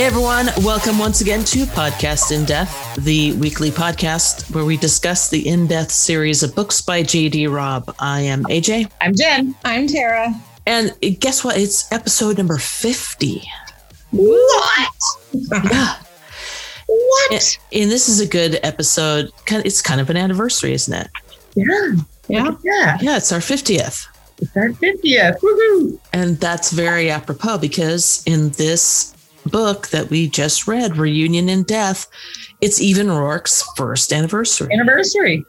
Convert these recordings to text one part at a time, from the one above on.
Hey everyone, welcome once again to Podcast in Death, the weekly podcast where we discuss the in depth series of books by J.D. Robb. I am AJ. I'm Jen. I'm Tara. And guess what? It's episode number 50. What? Yeah. What? And, and this is a good episode. It's kind of an anniversary, isn't it? Yeah. Yeah. Yeah. Yeah, it's our 50th. It's our 50th. Woohoo. And that's very apropos because in this book that we just read, Reunion in Death, it's Eve and Roarke's first anniversary. Anniversary.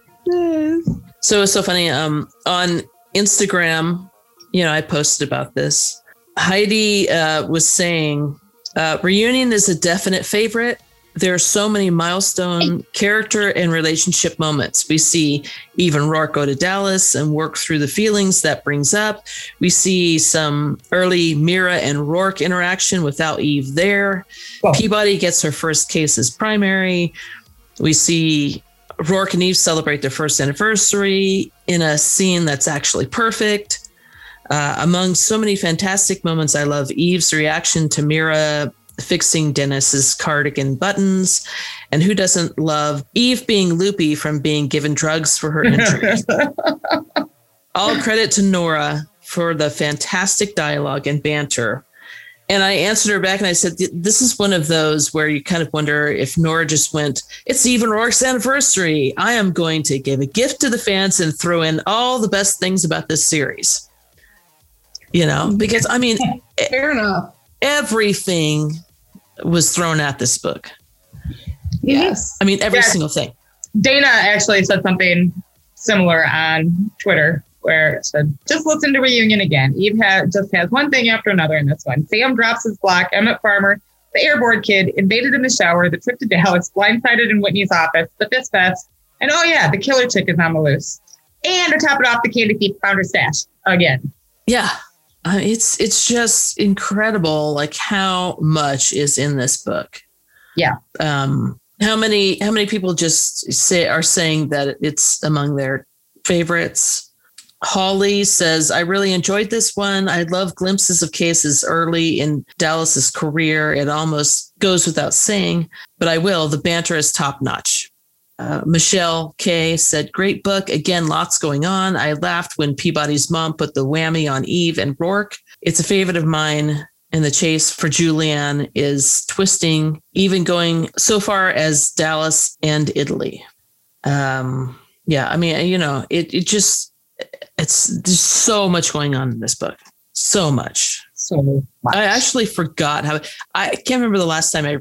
So it's so funny. Um, on Instagram, you know, I posted about this. Heidi uh, was saying, uh, "Reunion is a definite favorite. There are so many milestone character and relationship moments. We see Eve and Roarke go to Dallas and work through the feelings that brings up. We see some early Mira and Roarke interaction without Eve there. Well- Peabody gets her first case as primary. We see Roarke and Eve celebrate their first anniversary in a scene that's actually perfect. Uh, among so many fantastic moments, I love Eve's reaction to Mira fixing Dennis's cardigan buttons. And who doesn't love Eve being loopy from being given drugs for her injury? All credit to Nora for the fantastic dialogue and banter. And I answered her back and I said, This is one of those where you kind of wonder if Nora just went, It's Eve and Roarke's anniversary. I am going to give a gift to the fans and throw in all the best things about this series. You know, because I mean, Fair enough. everything was thrown at this book. Yes. I mean, every Yes. single thing. Dana actually said something similar on Twitter where it said, just listen to Reunion again. Eve ha- just has one thing after another in this one. Sam drops his block. Emmett Farmer, the airboard kid, invaded in the shower, the trip to Dallas, blindsided in Whitney's office, the fist fest, and oh yeah, the killer chick is on the loose. And to top it off, the candy thief found her stash again. Yeah. Uh, it's it's just incredible like how much is in this book. Yeah. Um how many how many people just say are saying that it's among their favorites? Holly says, I really enjoyed this one. I love glimpses of cases early in Dallas's career. It almost goes without saying, but I will. The banter is top notch. Uh, Michelle K said, Great book. Again, lots going on. I laughed when Peabody's mom put the whammy on Eve and Roarke. It's a favorite of mine. And the chase for Julianna is twisting, even going so far as Dallas and Italy. Um, yeah, I mean, you know, it, it just, it's there's so much going on in this book. So much. So much. I actually forgot how I can't remember the last time I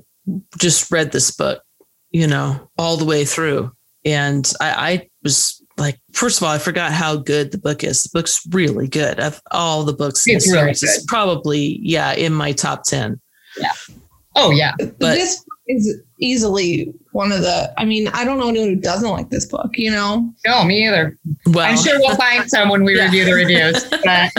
just read this book, you know, all the way through. And I, I was like, first of all, I forgot how good the book is. The book's really good. Of all the books in the It's really series, it's good. probably, yeah, in my top 10. Yeah. oh yeah. But- this is easily one of the. I mean, I don't know anyone who doesn't like this book. You know, No, me either. Well, I'm sure we'll find some when we Yeah. review the reviews. But right?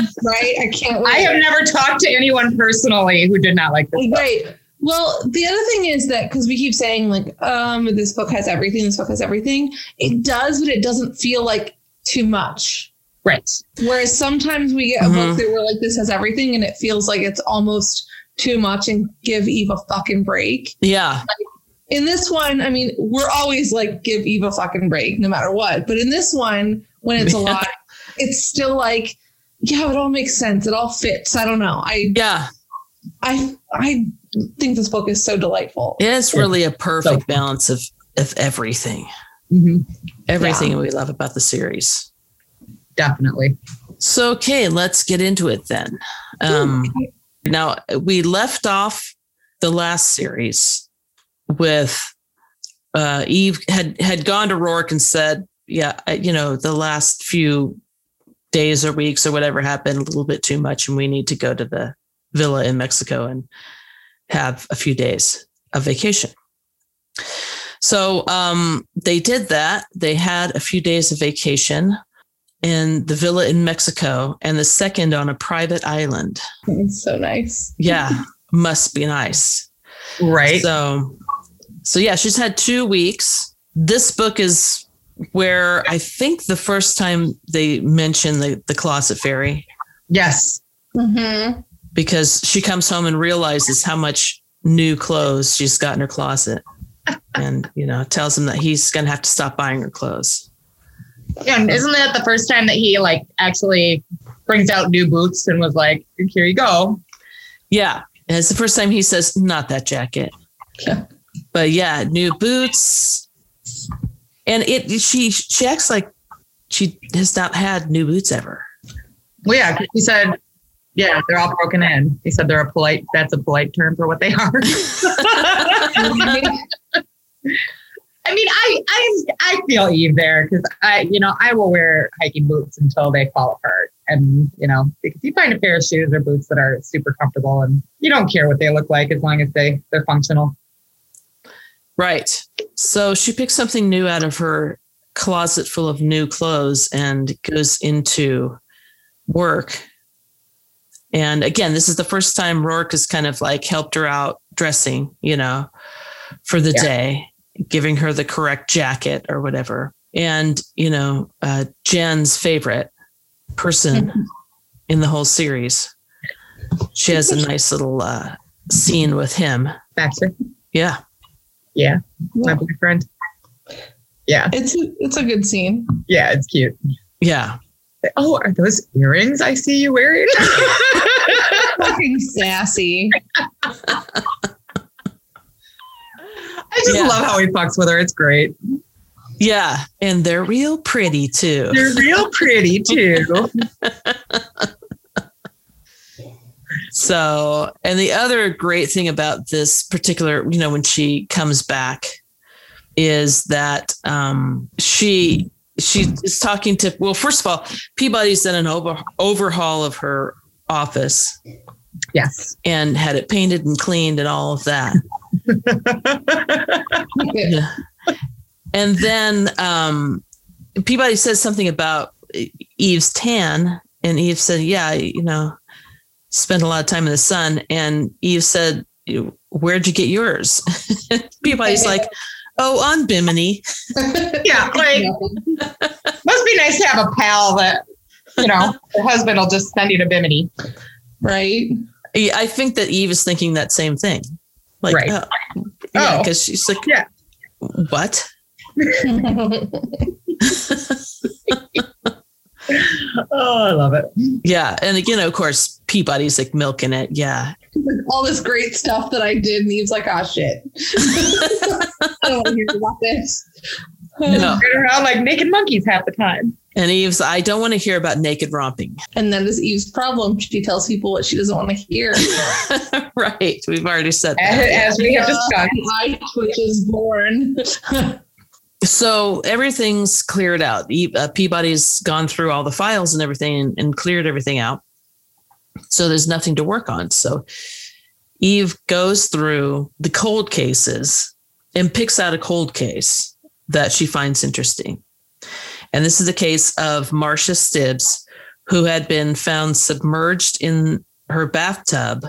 I can't. Wait. I have never talked to anyone personally who did not like this. book. Right. Well, the other thing is that because we keep saying like, um, this book has everything. This book has everything. It does, but it doesn't feel like too much. Right. Whereas sometimes we get a book that we're like, this has everything, and it feels like it's almost too much and give Eve a fucking break. yeah, In this one, I mean, we're always like, give Eve a fucking break no matter what. But in this one, when it's a lot, it's still like, yeah, it all makes sense. It all fits. I don't know. I yeah. I I think this book is so delightful. It's really a perfect So- balance of, of everything, Mhm. everything we love about the series. Definitely. So, okay, let's get into it then. Um, now, we left off the last series with uh, Eve had had gone to Roarke and said, "Yeah, you know, the last few days or weeks or whatever happened a little bit too much, and we need to go to the villa in Mexico and have a few days of vacation." So um, they did that. They had a few days of vacation in the villa in Mexico and the second on a private island. It's so nice. Yeah, must be nice. Right. So, so yeah, she's had two weeks. This book is where I think the first time they mention the, the closet fairy yes. Mm-hmm. Because she comes home and realizes how much new clothes she's got in her closet, and you know tells him that he's gonna have to stop buying her clothes. And isn't that the first time that he like actually brings out new boots and was like, "Here you go." Yeah, and it's the first time he says, "Not that jacket." Yeah. But yeah, new boots, and it she she acts like she has not had new boots ever. Well, yeah, he said, "Yeah, they're all broken in." He said they're a polite. That's a polite term for what they are. I mean, I I I feel Eve there because I, you know, I will wear hiking boots until they fall apart, and you know, because you find a pair of shoes or boots that are super comfortable, and you don't care what they look like as long as they they're functional. Right. So she picks something new out of her closet full of new clothes and goes into work. And again, this is the first time Roarke has kind of like helped her out dressing, you know, for the Yeah. day, giving her the correct jacket or whatever. And, you know, uh, Jen's favorite person in the whole series. She has a nice little uh, scene with him. Baxter, Yeah. yeah, my boyfriend. Yeah, It's a, it's a good scene. yeah, it's cute. Yeah. Oh, are those earrings I see you wearing? Fucking sassy. I just Yeah. love how he fucks with her. It's great. Yeah, and they're real pretty too. They're real pretty too. So, and the other great thing about this particular, you know, when she comes back, is that um, she she is talking to. Well, first of all, Peabody's done an over, overhaul of her office Yes. and had it painted and cleaned and all of that. Yeah. And then um, Peabody says something about Eve's tan, and Eve said, "Yeah, you know, spent a lot of time in the sun." And Eve said, "Where'd you get yours?" Peabody's like, "Oh, on Bimini." yeah, like must be nice to have a pal that you know her husband will just send you to Bimini. right? Yeah, I think that Eve is thinking that same thing. Like, Right. oh, yeah, Oh. because she's like, Yeah. what? Oh, I love it. Yeah, and again, of course, Peabody's like milking it. Yeah, All this great stuff that I did, and Eve's like, "Ah, shit." I don't want to hear about this. No. Running around like naked monkeys half the time. And Eve's, I don't want to hear about naked romping. And that is Eve's problem. She tells people what she doesn't want to hear. Right. We've already said that. as we have discussed. I Twitch is born. So everything's cleared out. Uh, Peabody's gone through all the files and everything and, and cleared everything out. So there's nothing to work on. So Eve goes through the cold cases and picks out a cold case that she finds interesting. And this is the case of Marcia Stibbs, who had been found submerged in her bathtub.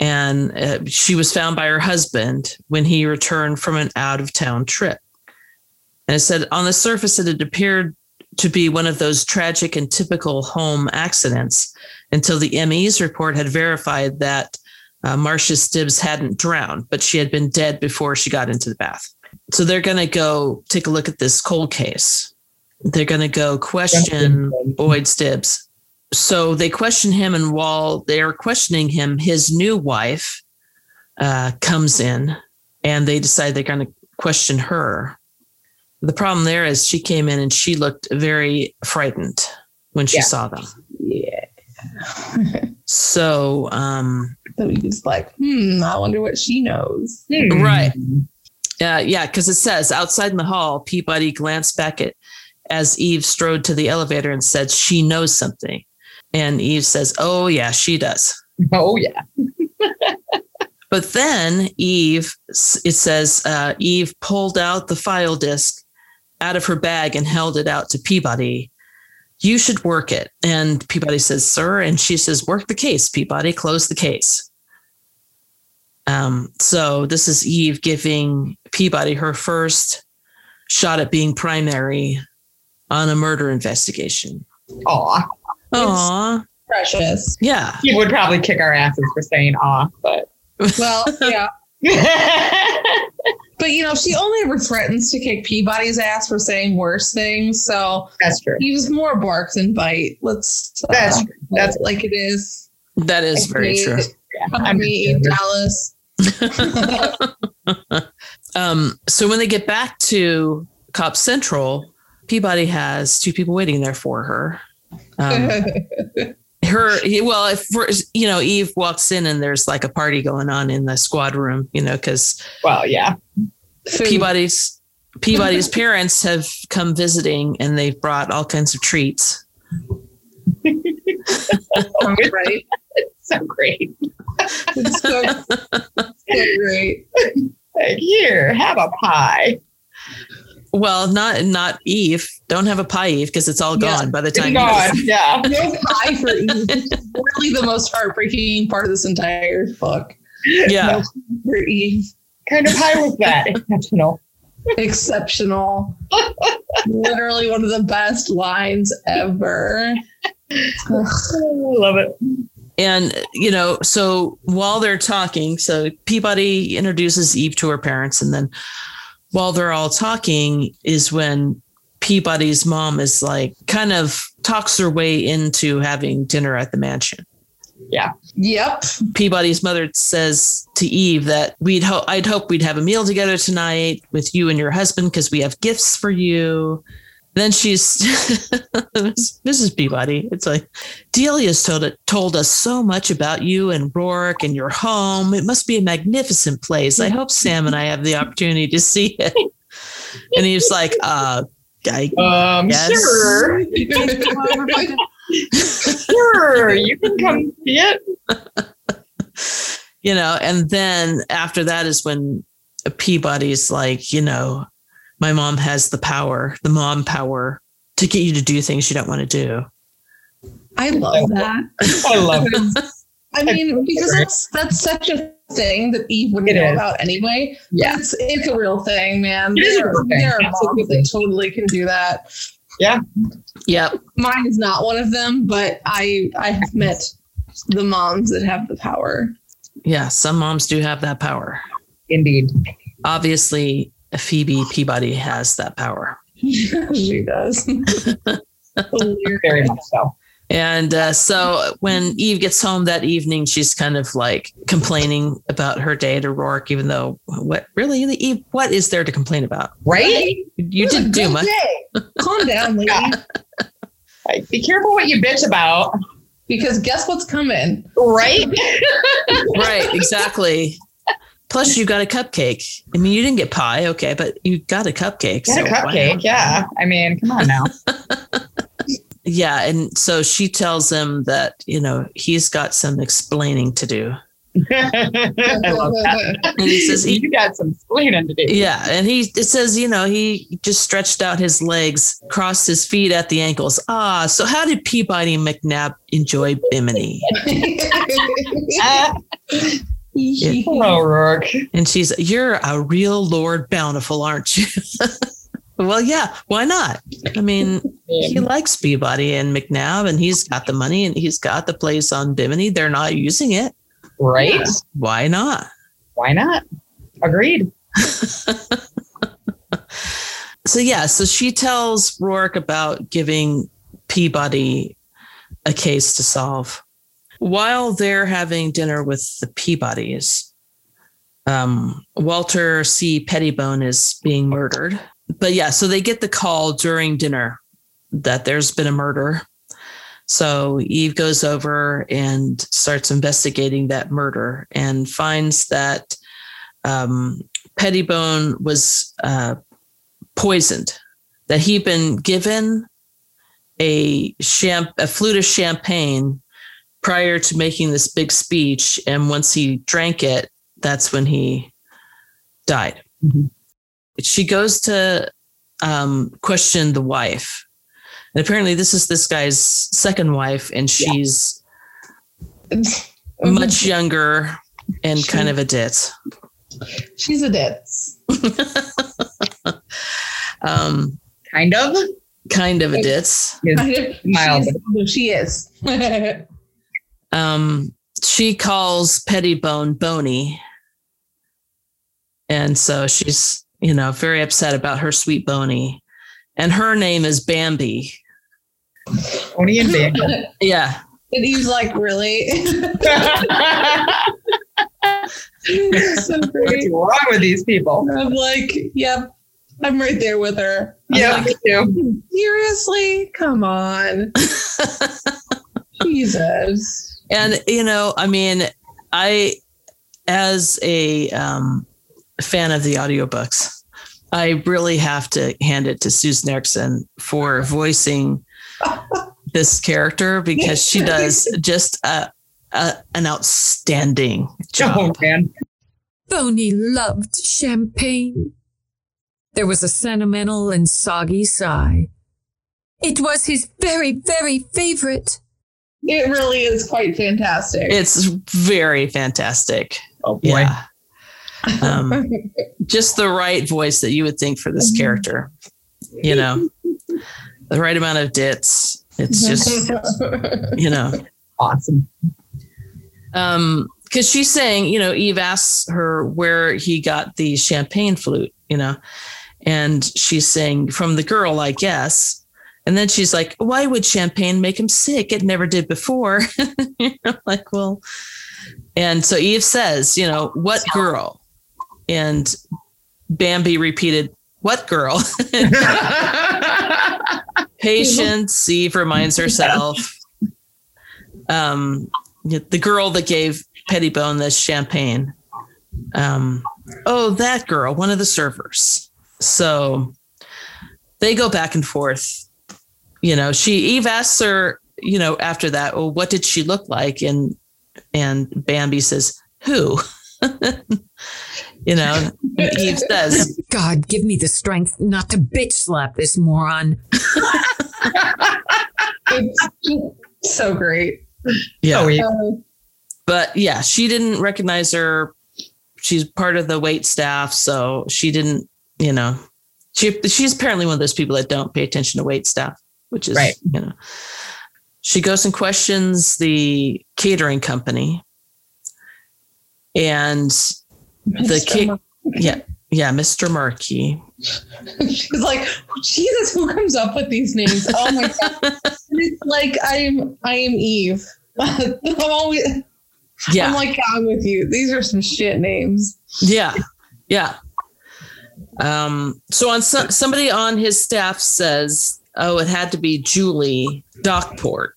And uh, she was found by her husband when he returned from an out of town trip. And it said on the surface, it had appeared to be one of those tragic and typical home accidents until the ME's report had verified that uh, Marcia Stibbs hadn't drowned, but she had been dead before she got into the bath. So they're going to go take a look at this cold case. They're going to go question Boyd Stibbs. So they question him, and while they're questioning him, his new wife uh, comes in and they decide they're going to question her. The problem there is she came in and she looked very frightened when she Yeah. saw them. yeah. So, um, So we just like, hmm, I wonder what she knows. Hmm. Right. uh, yeah, because it says outside in the hall, Peabody glanced back at as Eve strode to the elevator and said, She knows something. And Eve says, Oh, yeah, she does. Oh yeah. But then Eve, it says, uh, Eve pulled out the file disk out of her bag and held it out to Peabody. You should work it. And Peabody says, Sir. And she says, Work the case, Peabody, close the case. Um, so this is Eve giving Peabody her first shot at being primary on a murder investigation. Aw. Aw, Precious. yeah. He would probably kick our asses for saying aw, but Well, yeah. But you know, she only ever threatens to kick Peabody's ass for saying worse things. So That's true. he was more bark than bite. Let's uh, That's true. that's That's like it is. That is very true. I'm me, Dallas. Um, so when they get back to Cop Central, Peabody has two people waiting there for her. Um, her well if you know eve walks in and there's like a party going on in the squad room you know because well, yeah. Food. peabody's peabody's parents have come visiting and they've brought all kinds of treats right? so great. It's so, so great. Like, here, have a pie. Well not not eve don't have a pie eve because it's all Yeah, gone by the time gone. you Yeah. No pie for Eve. Really the most heartbreaking part of this entire book. yeah No for Eve. kind of pie was that? Exceptional. Exceptional. Literally one of the best lines ever. Ugh. I love it. and you know so while they're talking so peabody introduces eve to her parents and then while they're all talking is when peabody's mom is like kind of talks her way into having dinner at the mansion Yeah. Yep. peabody's mother says to eve that we'd hope i'd hope we'd have a meal together tonight with you and your husband because we have gifts for you then she's Mrs. Peabody. It's like Delia's told it told us so much about you and Rourke and your home. It must be a magnificent place. I hope Sam and I have the opportunity to see it. And he's like, uh, I Um, Yes. sure, sure, you can come see it. you know, and then after that is when Peabody's like, you know, my mom has the power, the mom power to get you to do things you don't want to do. I love that. I love it. I mean, because that's that's such a thing that Eve wouldn't It know is. about anyway. Yeah. It's it's a real thing, man. It is a there, real thing. there are moms that totally can do that. Yeah. Yep. Mine is not one of them, but I I have met the moms that have the power. Yeah. Some moms do have that power. Indeed. Obviously, Phoebe Peabody has that power. she does. Very much so. And uh, so when Eve gets home that evening, she's kind of like complaining about her day to Roarke, even though what really, Eve, what is there to complain about? Right? You It was a didn't do much. day. Calm down, lady. Yeah. Be careful what you bitch about. Because guess what's coming? Right? Right, exactly. Plus, you got a cupcake. I mean, you didn't get pie, okay, but you got a cupcake. Get a so why cupcake. Yeah. I mean, come on now. Yeah. And so she tells him that, you know, he's got some explaining to do. I love that. And he says, he, you got some explaining to do. Yeah, and he it says, you know, he just stretched out his legs, crossed his feet at the ankles. Ah, so how did Peabody McNabb enjoy Bimini? Hello, Roarke. And she's, you're a real Lord Bountiful, aren't you? well, yeah, why not? I mean, he likes Peabody and McNabb, and he's got the money and he's got the place on Bimini. They're not using it. Right? Why not? Why not? Agreed. So yeah, so she tells Roarke about giving Peabody a case to solve. While they're having dinner with the Peabodys, um, Walter C. Pettibone is being murdered. But yeah, so they get the call during dinner that there's been a murder. So Eve goes over and starts investigating that murder and finds that um, Pettibone was uh, poisoned, that he'd been given a champ a flute of champagne prior to making this big speech, and once he drank it, that's when he died. Mhm. She goes to um, question the wife, and apparently this is this guy's second wife, and Yeah. she's much younger and kind of a dit. She's a dit. Um, Kind of. kind of a dit. Yes. Kind of- Mild. she's- She is. Um, she calls Pettibone Boney. And so she's, you know, very upset about her sweet Boney. And her name is Bambi. Oni and Bambi. Yeah. And he's like, really? so What's wrong with these people? I'm like, yep, I'm right there with her. I'm Yeah, like, me too. seriously? Come on. Jesus. And you know, I mean, I as a um, fan of the audiobooks, I really have to hand it to Susan Ericksen for voicing this character because she does just a, a an outstanding job. Oh man. Boney loved champagne. There was a sentimental and soggy sigh. It was his very, very favorite. It really is quite fantastic. It's very fantastic. Oh boy. Yeah. Um, just the right voice that you would think for this character. You know, the right amount of dits. It's just, you know, Awesome. um, because she's saying, you know, Eve asks her where he got the champagne flute, you know, and she's saying from the girl, I guess. And then she's like, why would champagne make him sick? It never did before. you know, like, well, and so Eve says, you know, what girl? And Bambi repeated, what girl? Patience, Eve reminds herself. Um, the girl that gave Pettibone this champagne. Um, oh, that girl, one of the servers. So they go back and forth. You know, she Eve asks her, you know, after that, well, what did she look like? And and Bambi says, Who? you know, Eve says, God, give me the strength not to bitch slap this moron. it's so great. Yeah. Oh, yeah. But yeah, she didn't recognize her. She's part of the wait staff, so she didn't, you know, she she's apparently one of those people that don't pay attention to wait staff, which is Right. you know. She goes and questions the catering company, and the Mr. ki- Mar- yeah, yeah, Mr. Murky. She's like, Jesus, who comes up with these names? Oh my god! it's like I'm I am Eve. I'm always yeah I'm Yeah, like I'm with you. These are some shit names. yeah, yeah. Um, so on so, somebody on his staff says, "Oh, it had to be Julie Dockport,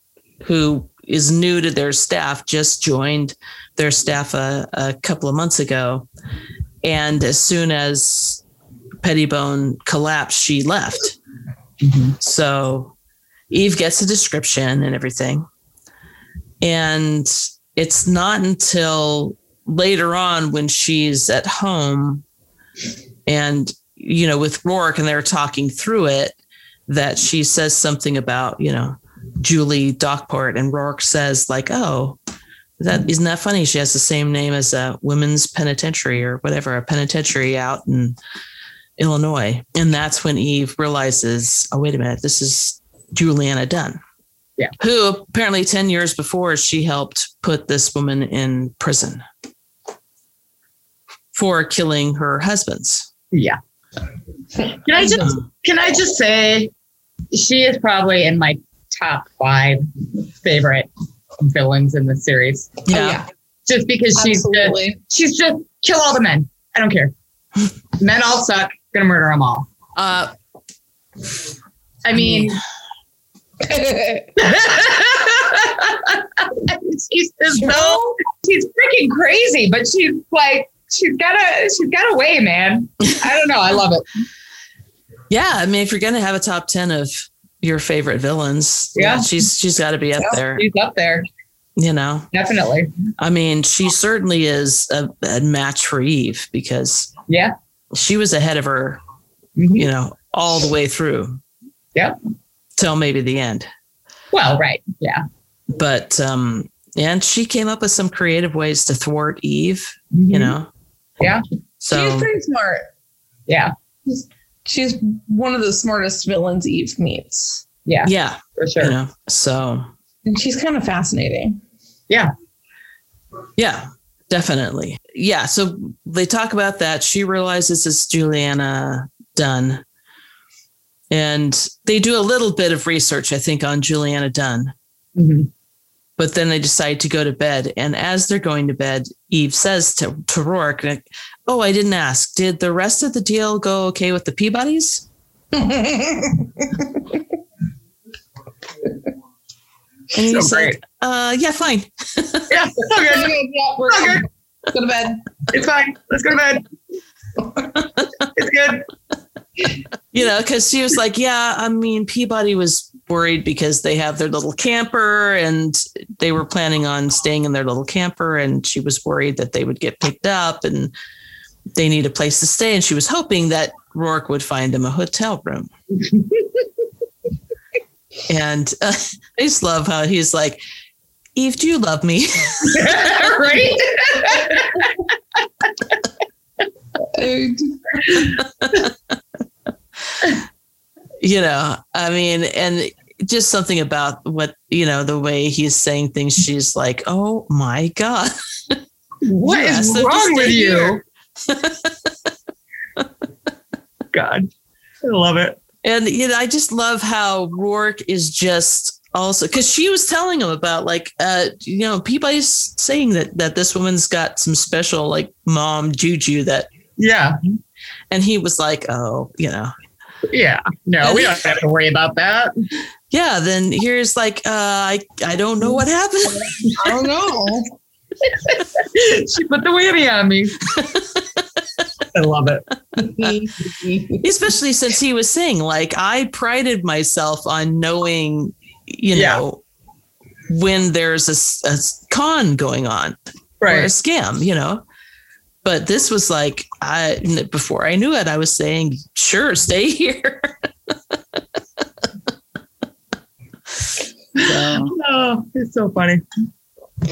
who is new to their staff, just joined their staff a, a couple of months ago, and as soon as Pettibone collapsed, she left. Mm-hmm. So Eve gets a description and everything, and it's not until later on when she's at home and you know with roarke and they're talking through it that she says something about you know julie dockport and roarke says like oh that isn't that funny she has the same name as a women's penitentiary or whatever a penitentiary out in illinois and that's when eve realizes oh wait a minute this is julianna dunne Yeah. who apparently 10 years before she helped put this woman in prison for killing her husbands Yeah. Can I just Um, can I just say she is probably in my top five favorite villains in the series. yeah. Oh, Just because she's just, she's just kill all the men. I don't care. men all suck. Gonna murder them all. Uh, I mean, she's just so she's freaking crazy, but she's like she's got a she's got a way, man. I don't know. I love it. yeah. I mean, if you're going to have a top 10 of your favorite villains, yeah, Yeah. she's, she's got to be up there, She's up there, you know? definitely. I mean, she certainly is a, a match for Eve because Yeah. she was ahead of her, Mhm. you know, all the way through. Yeah. Till maybe the end. Well, right. Yeah. But, um, and she came up with some creative ways to thwart Eve, Mm-hmm. you know? Yeah. She's pretty smart. Yeah. She's she's one of the smartest villains Eve meets. Yeah. yeah, For sure. you know, so And she's kind of fascinating. Yeah, Yeah, definitely. Yeah. So they talk about that. She realizes it's Julianna Dunne. And they do a little bit of research, I think, on Julianna Dunne. Mhm. But then they decide to go to bed. And as they're going to bed, Eve says to, to Roarke, like, Oh, I didn't ask. Did the rest of the deal go okay with the Peabodys? And he So said, great. uh, Yeah, fine. Yeah, it's. Okay, yeah, we're Okay. go to bed. It's fine. Let's go to bed. it's good. you know, because she was like, yeah, I mean, Peabody was worried because they have their little camper and they were planning on staying in their little camper. And she was worried that they would get picked up and they need a place to stay. And she was hoping that Roarke would find them a hotel room. and uh, I just love how he's like, Eve, do you love me? right? you know, I mean, and just something about what, you know, the way he's saying things, she's like, oh my God. What You is wrong with you? God, I love it. And you know, I just love how Roarke is just also because she was telling him about like uh you know Peabody's saying that that this woman's got some special like mom juju that Yeah, and he was like oh you know yeah. No, we don't have to worry about that. Yeah then here's like uh I I don't know what happened I don't know. she put the whammy on me. I love it. especially since he was saying like I prided myself on knowing you Yeah. know when there's a, a, con going on or a scam, you know. But this was like I before I knew it, I was saying, sure, stay here. So, Oh, it's so funny. I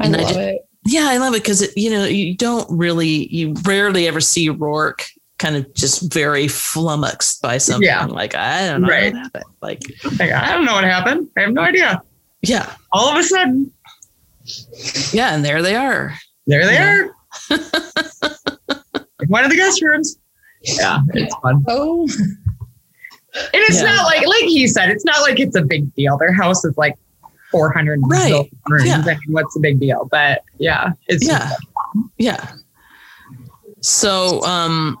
And I love just- it. yeah, I love it because you know you don't really, you rarely ever see Roarke kind of just very flummoxed by something. Yeah. Like I don't know Right. what happened. Like Like, I don't know what happened. I have no idea. yeah, All of a sudden, yeah, and there they are. there they Yeah. are. One of the guest rooms. Yeah, it's fun. Oh, And it's Yeah. not like, like he said, it's not like it's a big deal. Their house is like 400 Right. rooms. Yeah. I mean, what's the big deal? But yeah, it's Yeah. Yeah. So um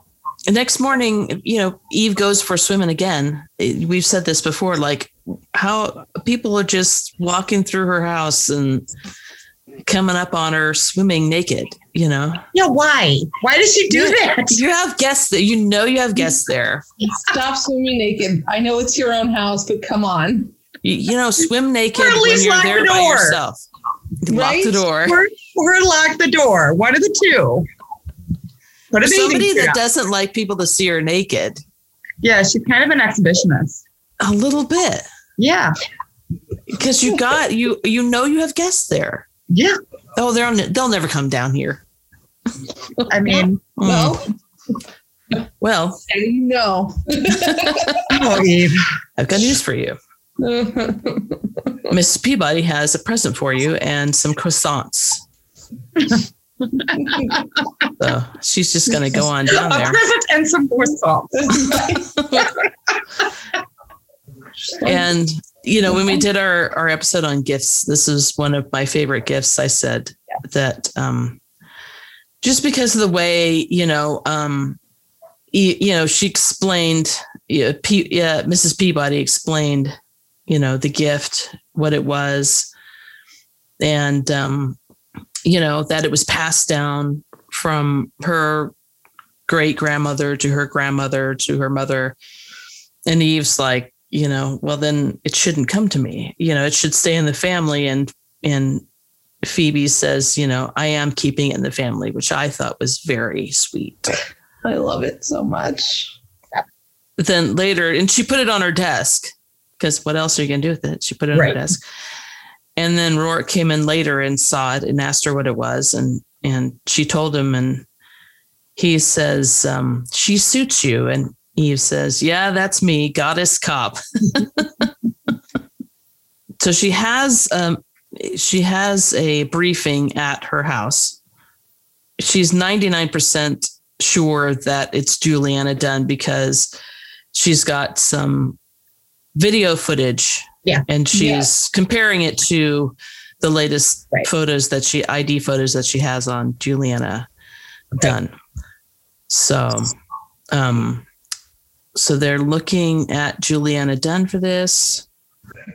next morning, you know, Eve goes for swimming again. Eh, We've said this before, like how people are just walking through her house and coming up on her swimming naked, you know. Yeah, why? Why does she do Yeah. that? You have guests that you know you have guests there. stop swimming naked. I know it's your own house, but come on. You, you know, swim naked at when least you're lock there the by door. yourself. Lock the door. Or, or lock the door. One of the two. Put a bathing Somebody suit that doesn't like people to see her naked. Yeah, she's kind of an exhibitionist. A little bit. Yeah. because you got you you know you have guests there. Yeah. Oh, they're on, they'll never come down here. I mean, Mm. Well, Well, no. oh, Eve. I've got news for you. Miss Peabody has a present for you and some croissants. So she's just going to go on down there. A present and some croissants. And you know, when we did our our episode on gifts, this is one of my favorite gifts. I said that um, just because of the way you know, um, you, you know, she explained, yeah, P, yeah, Mrs. Peabody explained, you know, the gift, what it was, and um, you know that it was passed down from her great grandmother to her grandmother to her mother, and Eve's like you know, well then it shouldn't come to me. You know, it should stay in the family. And and Phoebe says, you know, I am keeping it in the family, which I thought was very sweet. I love it so much. But then later, and she put it on her desk because what else are you gonna do with it? She put it on Right. her desk. And then Roarke came in later and saw it and asked her what it was, and and she told him, and he says, um, "She suits you." And Eve says, "Yeah, that's me, goddess cop." so she has um, she has a briefing at her house. She's 99% sure that it's Julianna Dunne because she's got some video footage. Yeah. And she's comparing it to the latest Right. photos that she ID photos that she has on Julianna Dunne. So um so they're looking at Julianna Dunne for this.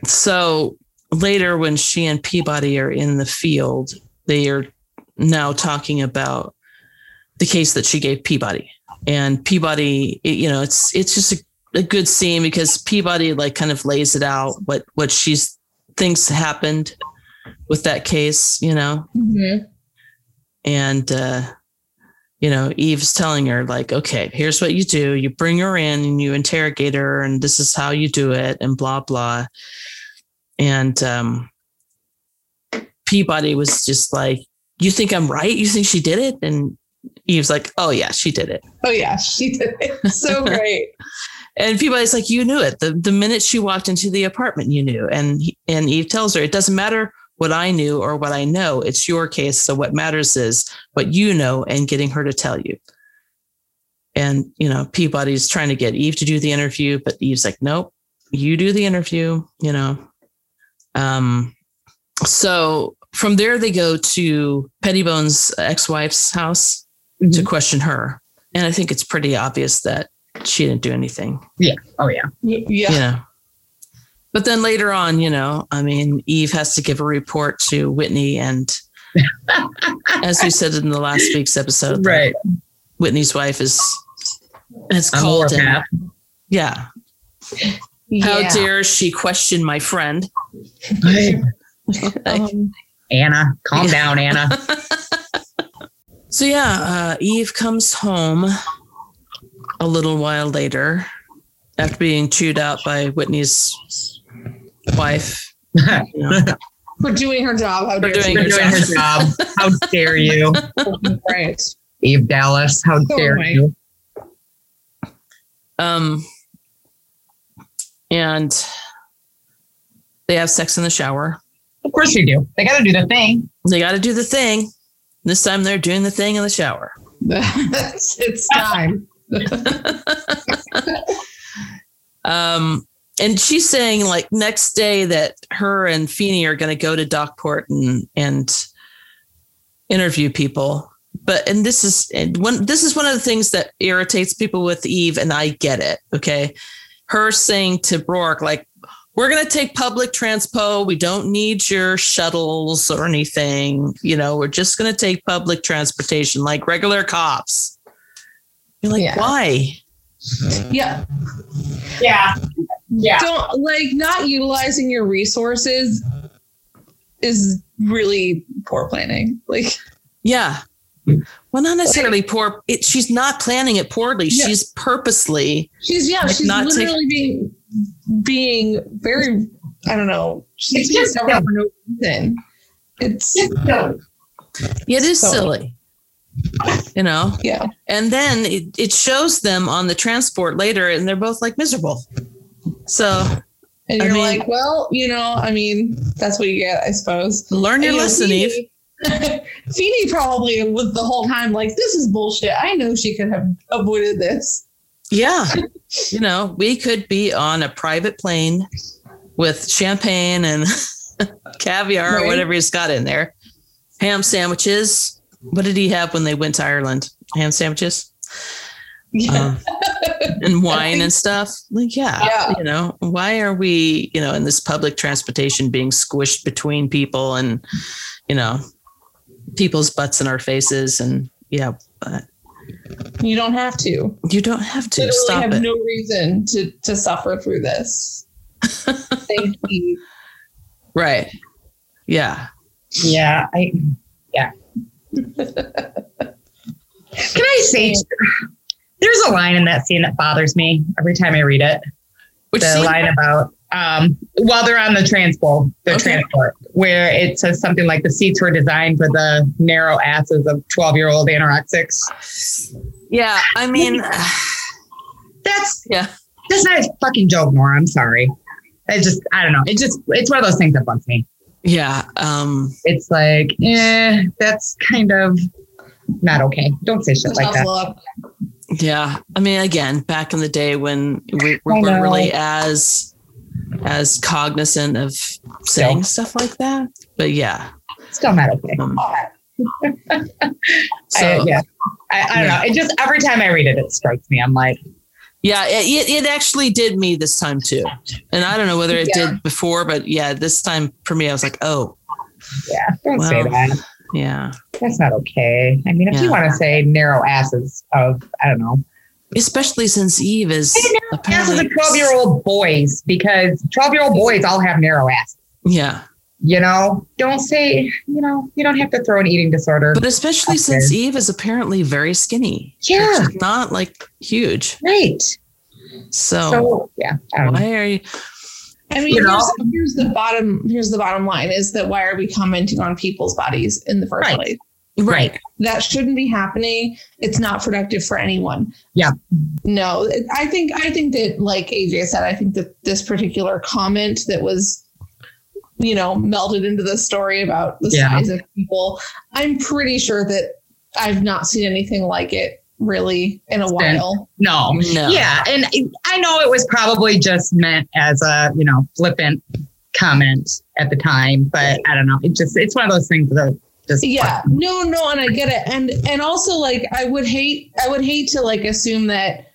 So later when she and Peabody are in the field, they are now talking about the case that she gave Peabody. And Peabody, you know, it's it's just a, a good scene because Peabody like kind of lays it out what what she's thinks happened with that case, you know Mhm. and uh you know eve's telling her like okay here's what you do you bring her in and you interrogate her and this is how you do it and blah blah and um peabody was just like you think i'm right you think she did it and eve's like oh yeah she did it Oh yeah, she did it so great. and Peabody's like, you knew it. The the minute she walked into the apartment, you knew. And and Eve tells her, it doesn't matter what I knew or what I know. It's your case. So what matters is what you know and getting her to tell you. And you know, Peabody's trying to get Eve to do the interview, but Eve's like, nope, you do the interview. You know. Um. So from there, they go to Pettibone's ex-wife's house to Mhm. question her, and I think it's pretty obvious that she didn't do anything Yeah. Oh yeah. Y- Yeah. You know. But then later on, you know, I mean, Eve has to give a report to Whitney, and as we said in the last week's episode, Right. Whitney's wife is has On called him. Yeah, Yeah. how dare she question my friend? Um, Anna, calm down, Anna. So yeah, uh, Eve comes home a little while later after being chewed out by Whitney's wife. You for doing her job. How dare doing she? her You're doing her job. How dare you, right. Eve Dallas? How dare my- you? Um, and they have sex in the shower. Of course you do. They got to do the thing. They got to do the thing. This time they're doing the thing in the shower. it's time. Um, and she's saying like next day that her and Feeney are going to go to Dockport and and interview people. But and this is and one this is one of the things that irritates people with Eve, and I get it. Okay, her saying to Roarke like. We're going to take public transpo. We don't need your shuttles or anything. You know, we're just going to take public transportation like regular cops. You're like, Yeah. why? Yeah. Yeah. Yeah. Don't like not utilizing your resources is really poor planning. Like Yeah. Well, not necessarily poor. It, she's not planning it poorly. Yeah. She's purposely. she's yeah, Like, she's not take- literally being being very I don't know. She's It's being just stubborn for no reason. It's Yeah, it is So- silly. You know, yeah. and then it, it shows them on the transport later, and they're both like miserable. So And you're mean- like, well, you know, I mean, that's what you get, I suppose. learn your lesson, Eve. Feeney- Feeney probably was the whole time like, this is bullshit. I know she could have avoided this. Yeah. you know, we could be on a private plane with champagne and caviar or whatever he's got in there, ham sandwiches. What did he have when they went to Ireland? Ham sandwiches? Yeah. um, and wine and stuff. Like, yeah, Yeah. you know, why are we, you know, in this public transportation being squished between people and, you know, people's butts in our faces? And yeah, but you don't have to. you don't have to Literally stop have it. no reason to to suffer through this. Thank you. right. Yeah. Yeah. I. Yeah. Can I say? There's a line in that scene that bothers me every time I read it. Which the scene? line about um, while they're on the transport, the Okay. transport, where it says something like the seats were designed for the narrow asses of 12 year old anorexics. yeah. I mean, That's yeah. that's not a fucking joke, Nora. I'm sorry. I just I don't know. It just it's one of those things that bugs me. Yeah. Um, It's like, eh, that's kind of not okay. Don't say shit like that. luck. yeah. I mean, again, back in the day when we, we weren't know. really as as cognizant of saying stuff like that. But yeah. Still not okay. Um, I, so yeah, I, I don't know. It just every time I read it, it strikes me. I'm like, Yeah, it, it actually did me this time too. And I don't know whether it Yeah. did before, but yeah, this time for me, I was like, oh, yeah, don't say that. yeah. That's not okay. I mean, if Yeah. you want to say narrow asses of, I don't know, Especially since Eve is asses apparently. of 12 year old boys, because 12 year old boys all have narrow asses. Yeah. You know, don't say, you know, you don't have to throw an eating disorder. But especially Okay. since Eve is apparently very skinny. Yeah. She's not like huge. right. So, So, yeah, I don't know. why are you? I mean, You know? here's, here's the bottom. Here's the bottom line: is that why are we commenting on people's bodies in the first Right. place? Right. That shouldn't be happening. It's not productive for anyone. Yeah. No, I think I think that, like AJ said, I think that this particular comment that was, you know, melded into the story about the Yeah. size of people. I'm pretty sure that I've not seen anything like it really in a Since- while. No. No. Yeah. And I know it was probably just meant as a, you know, flippant comment at the time, but I don't know. It just, it's one of those things that just, yeah no no and i get it and and also like i would hate i would hate to like assume that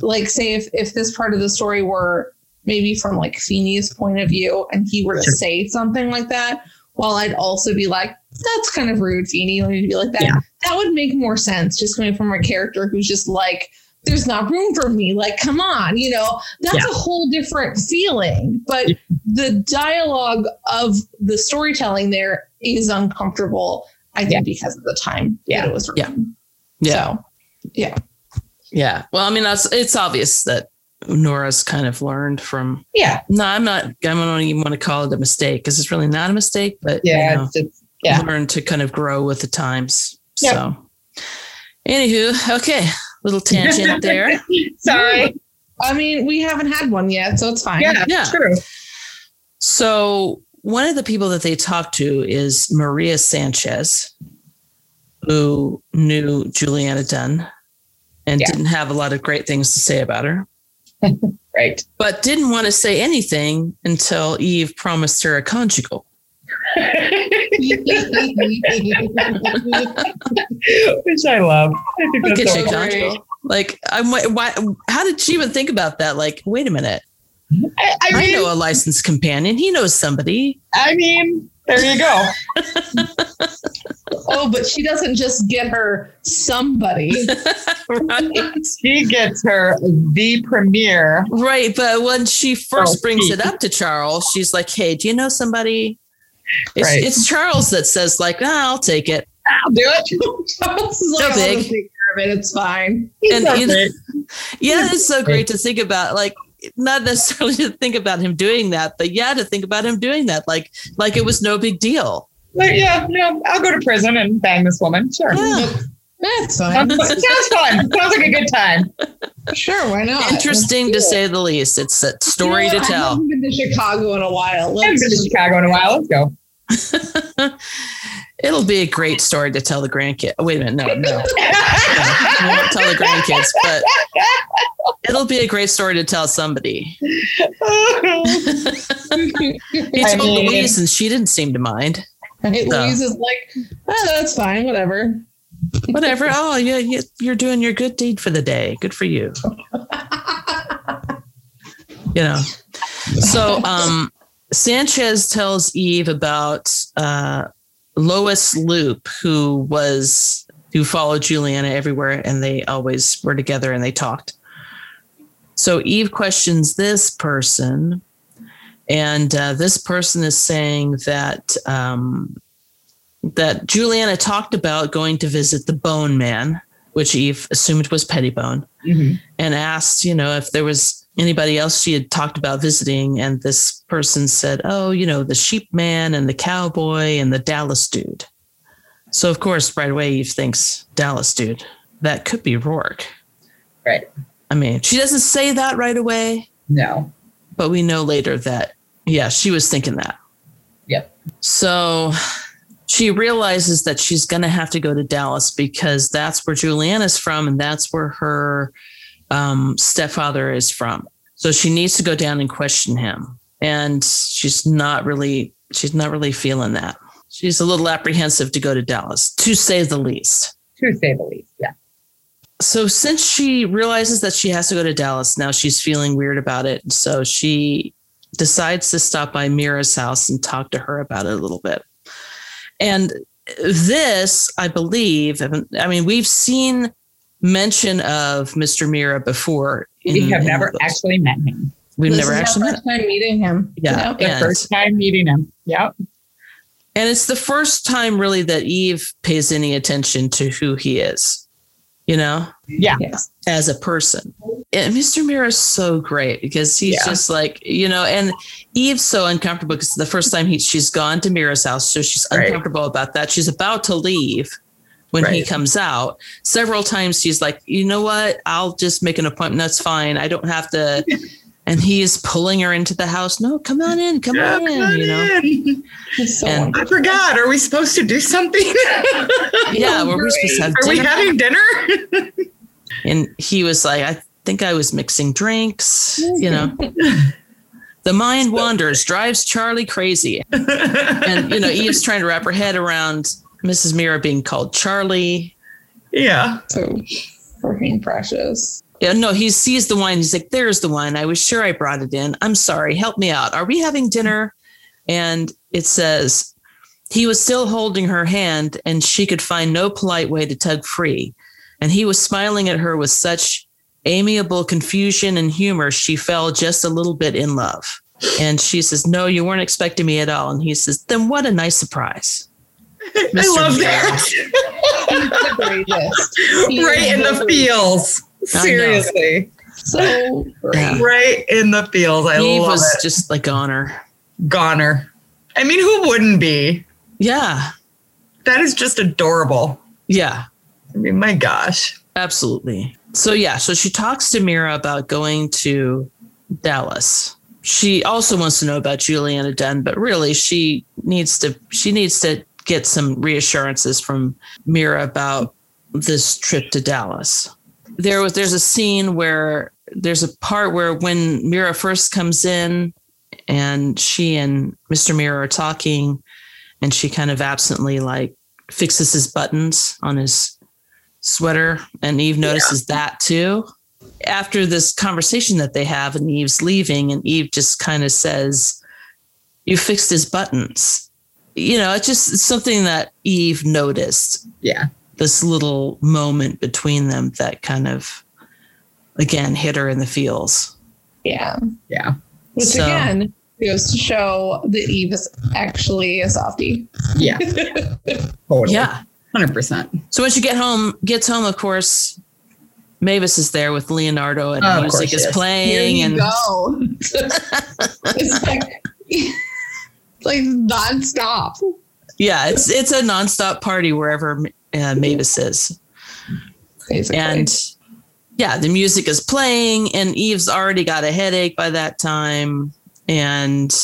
like say if if this part of the story were maybe from like Feeney's point of view and he were to say something like that while i'd also be like that's kind of rude Feeney let me be like that Yeah. that would make more sense just coming from a character who's just like there's not room for me like come on you know that's Yeah. a whole different feeling but the dialogue of the storytelling there is uncomfortable i think Yeah. because of the time Yeah. that it was written Yeah. so yeah Yeah. Well, I mean, that's it's obvious that Nora's kind of learned from. yeah. No, I'm not. I don't even want to call it a mistake because it's really not a mistake, but Yeah. you know, It's just, yeah. learn to kind of grow with the times. Yep. So, anywho, okay, little tangent there. Sorry. i mean we haven't had one yet so it's fine Yeah. Yeah. True. So, one of the people that they talked to is Maria Sanchez, who knew Julianna Dunne and Yeah. didn't have a lot of great things to say about her, Right. but didn't want to say anything until Eve promised her a conjugal. Which I love. I think Look that's so. Like, I'm, why, how did she even think about that? Like, wait a minute. I, I I mean, know a licensed companion. He knows somebody. I mean, there you go. oh but she doesn't just get her somebody right. She gets her the premiere. Right. But when she first Oh, brings he- it up to Charles, she's like, hey, do you know somebody? It's, Right. it's Charles that says, like, ah, I'll take it. I'll do it. Charles is like, So I'll big. take care of it it's fine He's And so either- Yeah, it's so great to think about. Like, not necessarily to think about him doing that, but yeah, to think about him doing that. Like, like it was no big deal. Like, yeah, yeah, I'll go to prison and bang this woman. Sure. Yeah. that's fine Sounds fun. Sounds fun. Sounds like a good time. sure why not Interesting to say the least. It's a story You know to what? I tell. haven't been to Chicago in a while. I haven't been to Chicago in a while. Let's go. It'll be a great story to tell the grandkids. Wait a minute, no, no, I won't tell the grandkids, but it'll be a great story to tell somebody. He I told mean- Louise, and she didn't seem to mind. Right? So- Louise is like, oh, that's fine, whatever. Whatever. Oh, yeah, yeah, you're doing your good deed for the day. Good for you. You know. So, um, Sanchez tells Eve about uh, Lois Loop, who was who followed Julianna everywhere, and they always were together and they talked. So Eve questions this person, and uh, this person is saying that um, that Julianna talked about going to visit the Bone Man, which Eve assumed was Pettibone, Mhm. and asked, you know, if there was anybody else she had talked about visiting. And this person said, oh, you know, the sheep man and the cowboy and the Dallas dude. So, of course, right away, Eve thinks Dallas dude. That could be Roarke. Right. I mean, she doesn't say that right away, No. but we know later that, yeah, she was thinking that. Yep. So she realizes that she's going to have to go to Dallas because that's where Julianna's from and that's where her um, stepfather is from. So she needs to go down and question him. And she's not really, she's not really feeling that. She's a little apprehensive to go to Dallas, to say the least. To say the least. Yeah. So since she realizes that she has to go to Dallas, now she's feeling weird about it. So she decides to stop by Mira's house and talk to her about it a little bit. And this, I believe, I mean, we've seen mention of Mr. Mira before. We in- have in never the- actually met him. we've This never is our actually met. first time meeting him. Yeah. Yep. The And- first time meeting him. Yep. And it's the first time really that Eve pays any attention to who he is, you know, Yeah. Yes. as a person. And Mr. is so great because he's Yeah. just like, you know, and Eve's so uncomfortable because the first time he she's gone to Mira's house, so she's Right. uncomfortable about that. She's about to leave when he comes out. Several times she's like, you know what? I'll just make an appointment. That's fine. I don't have to. And he's pulling her into the house. No, come on in, come Yeah, on in. on you know, in. So And- I forgot. Are we supposed to do something? yeah, were we supposed to have Are we having dinner? And he was like, I think I was mixing drinks, you know. the mind wanders, drives Charlie crazy. And, you know, Eve's trying to wrap her head around Mrs. Mira being called Charlie. yeah. so freaking precious. Yeah, no, he sees the wine. He's like, there's the wine. I was sure I brought it in. I'm sorry. Help me out. Are we having dinner? And it says, he was still holding her hand and she could find no polite way to tug free. And he was smiling at her with such amiable confusion and humor, she fell just a little bit in love. And she says, No, you weren't expecting me at all. And he says, Then what a nice surprise. I love Mira. that. The greatest. Right in the greatest. feels. Seriously. So. Yeah. Right in the feels. I Eve love was it. just like goner. Goner. I mean, who wouldn't be? Yeah. That is just adorable. Yeah. I mean, my gosh. Absolutely. So yeah, so she talks to Mira about going to Dallas. She also wants to know about Julianna Dunne, but really she needs to she needs to get some reassurances from Mira about this trip to Dallas. There was there's a scene where there's a part where when Mira first comes in and she and Mr. Mira are talking and she kind of absently like fixes his buttons on his sweater and Eve notices that too. After this conversation that they have and Eve's leaving and Eve just kind of says, "You fixed his buttons." You know, it's just something that Eve noticed. Yeah. This little moment between them that kind of again hit her in the feels. Yeah. Yeah. Which So- again goes to show that Eve is actually a softie. Yeah. totally. Yeah. 100%. So once she get home, gets home, of course, Mavis is there with Leonardo and Oh, music course, is yes. Here playing you and go. it's like, like nonstop. yeah, it's it's a nonstop party wherever uh, Mavis is. Basically. And yeah, the music is playing, and Eve's already got a headache by that time. And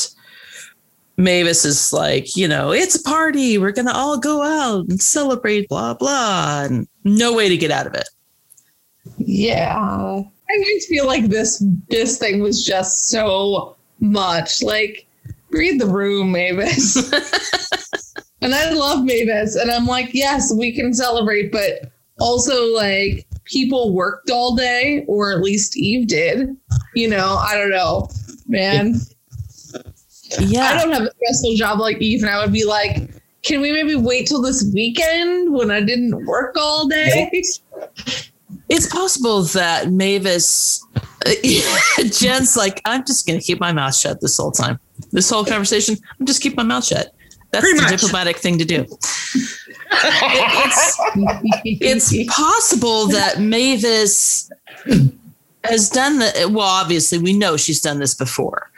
Mavis is like, you know, it's a party. We're going to all go out and celebrate, blah, blah. And no way to get out of it. Yeah. I just feel like this this thing was just so much. Like, read the room, Mavis. and I love Mavis. And I'm like, yes, we can celebrate, but also like people worked all day, or at least Eve did. You know, I don't know. Man. Yeah. I don't have a stressful job like Eve, and I would be like, can we maybe wait till this weekend when I didn't work all day? It's possible that Mavis, Jen's like, I'm just going to keep my mouth shut this whole time. This whole conversation, I'm just keep my mouth shut. That's Pretty the much. diplomatic thing to do. it's possible that Mavis has done the well obviously we know she's done this before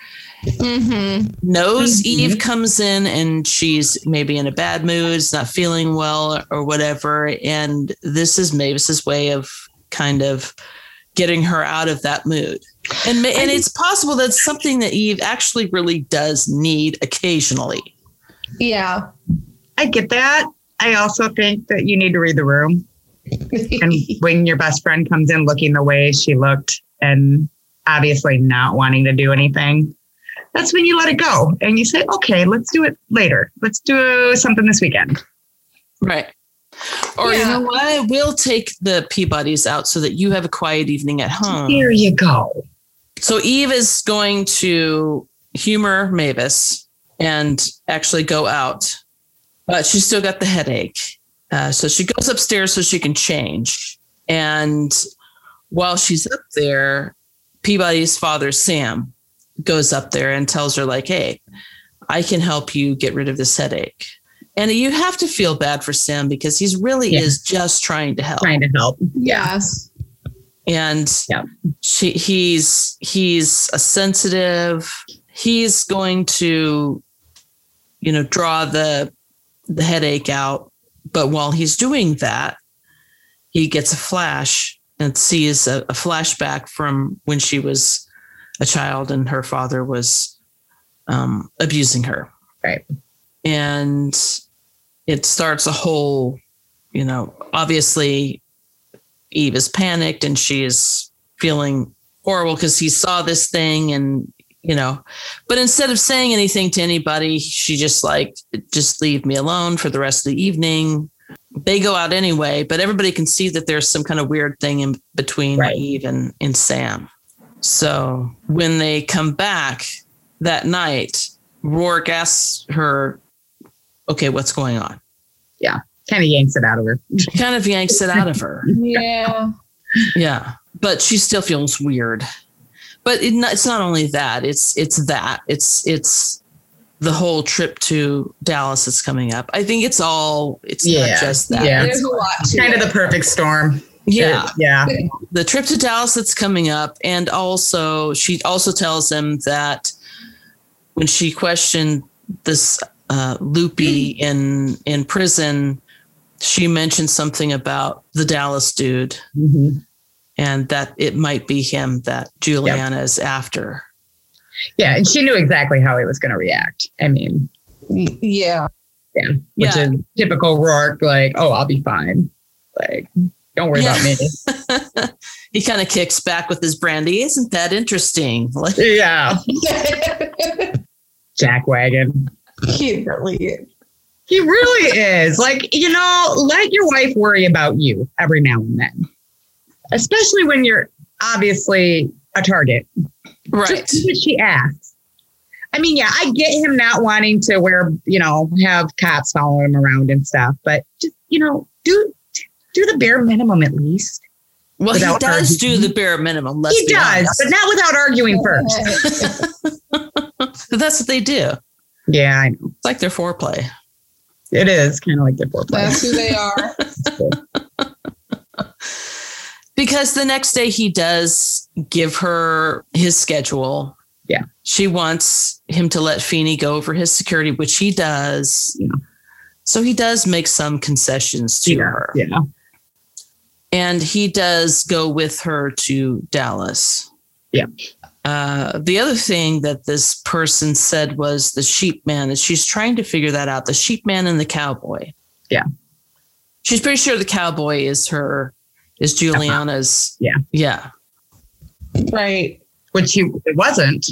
Mhm. knows Mhm. eve comes in and she's maybe in a bad mood is not feeling well or whatever and this is mavis's way of kind of getting her out of that mood and ma- and it's possible that's something that eve actually really does need occasionally Yeah. I get that. I also think that you need to read the room. And when your best friend comes in looking the way she looked and obviously not wanting to do anything, that's when you let it go and you say, okay, let's do it later. Let's do something this weekend. Right. Or you know what? We'll take the Peabodys out so that you have a quiet evening at home. Here you go. So Eve is going to humor Mavis and actually go out, but she's still got the headache. Uh, so she goes upstairs so she can change. And while she's up there, Peabody's father, Sam, goes up there and tells her, like, hey, I can help you get rid of this headache. And you have to feel bad for Sam because he's really Yeah. is just trying to help Trying to help. yes. And Yeah. she he's he's a sensitive he's going to you know draw the the headache out but while he's doing that he gets a flash and sees a, a flashback from when she was a child and her father was um, abusing her Right. and it starts a whole you know obviously eve is panicked and she is feeling horrible because he saw this thing and you know but instead of saying anything to anybody she just like just leave me alone for the rest of the evening. They go out anyway but everybody can see that there's some kind of weird thing in between Right. eve and, and sam. So when they come back that night roarke asks her okay what's going on Kind of yanks it out of her. kind of yanks it out of her Yeah. yeah but she still feels weird but it, not- it's not only that it's it's that it's it's the whole trip to dallas that's coming up i think it's all it's Yeah. not just that Yeah. There's a lot to Kind of the perfect storm. yeah It- yeah. the trip to dallas that's coming up and also she also tells him that when she questioned this uh, loopy in in prison she mentioned something about the dallas dude Mhm. and that it might be him that Julianna is after. Yeah. And she knew exactly how he was going to react. I mean, Yeah. yeah. Which Yeah. is typical Roarke, like, oh, I'll be fine. Like, don't worry about me. he kind of kicks back with his brandy. Isn't that interesting? Like, Yeah. Jack Wagon. he really is. He really is. Like, you know, let your wife worry about you every now and then, especially when you're obviously a target. right. Just what she asks. I mean, yeah, I get him not wanting to wear, you know, have cops following him around and stuff, but just, you know, do do the bare minimum at least. Well, he does do the bare minimum. Let's he does, honest. but not without arguing first. That's what they do. Yeah, I know. like their foreplay. It is kind of like the foreplay. That's who they are. Because the next day he does give her his schedule. Yeah. She wants him to let Feeney go over his security, which he does. Yeah. So he does make some concessions to yeah, her. yeah. and he does go with her to Dallas. Yeah. Uh, the other thing that this person said was the sheep man is she's trying to figure that out. The sheep man and the cowboy. Yeah. She's pretty sure the cowboy is her is Julianna's. Yeah. Yeah. right. Which he it wasn't.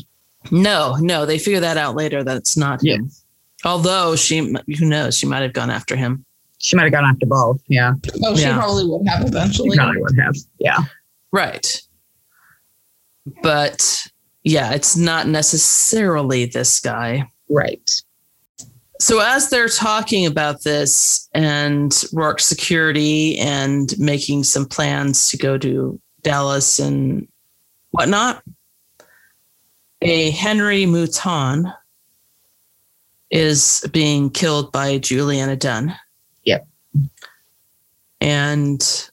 No, no, they figure that out later that it's not Yeah. him. Although she, who knows, she might have gone after him. She might have gone after both. Yeah. Oh, she Yeah. probably would have She eventually. probably would have. Yeah. Right. But yeah, it's not necessarily this guy. Right. So as they're talking about this and Roarke security and making some plans to go to Dallas and whatnot, a Henry Mouton is being killed by Julianna Dunne. Yep. And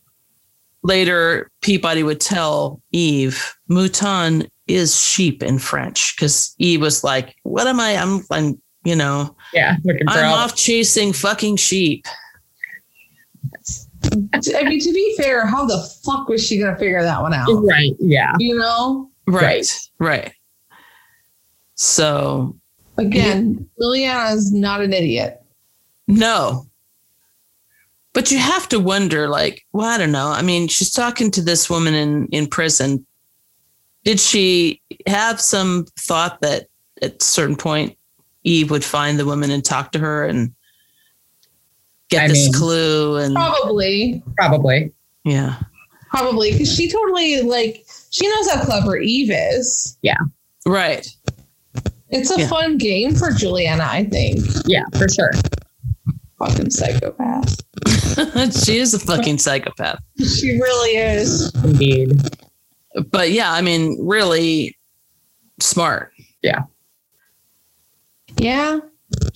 later Peabody would tell Eve, Mouton is sheep in French because Eve was like, What am I? I'm, I'm you know, Yeah. Looking for I'm all- off chasing fucking sheep. I mean, to be fair, how the fuck was she gonna figure that one out? Right. Yeah. You know? Right. Right. So Again, Julianna is not an idiot. No. But you have to wonder, like, well, I don't know. I mean, she's talking to this woman in, in prison. Did she have some thought that at a certain point Eve would find the woman and talk to her and get I this mean- clue? And Probably, Probably. yeah. probably, because she totally like she knows how clever Eve is. Yeah right. It's a Yeah. fun game for Julianna, I think. Yeah, for sure. Fucking psychopath. she is a fucking psychopath. She really is. Indeed. But yeah, I mean, really smart. Yeah, Yeah.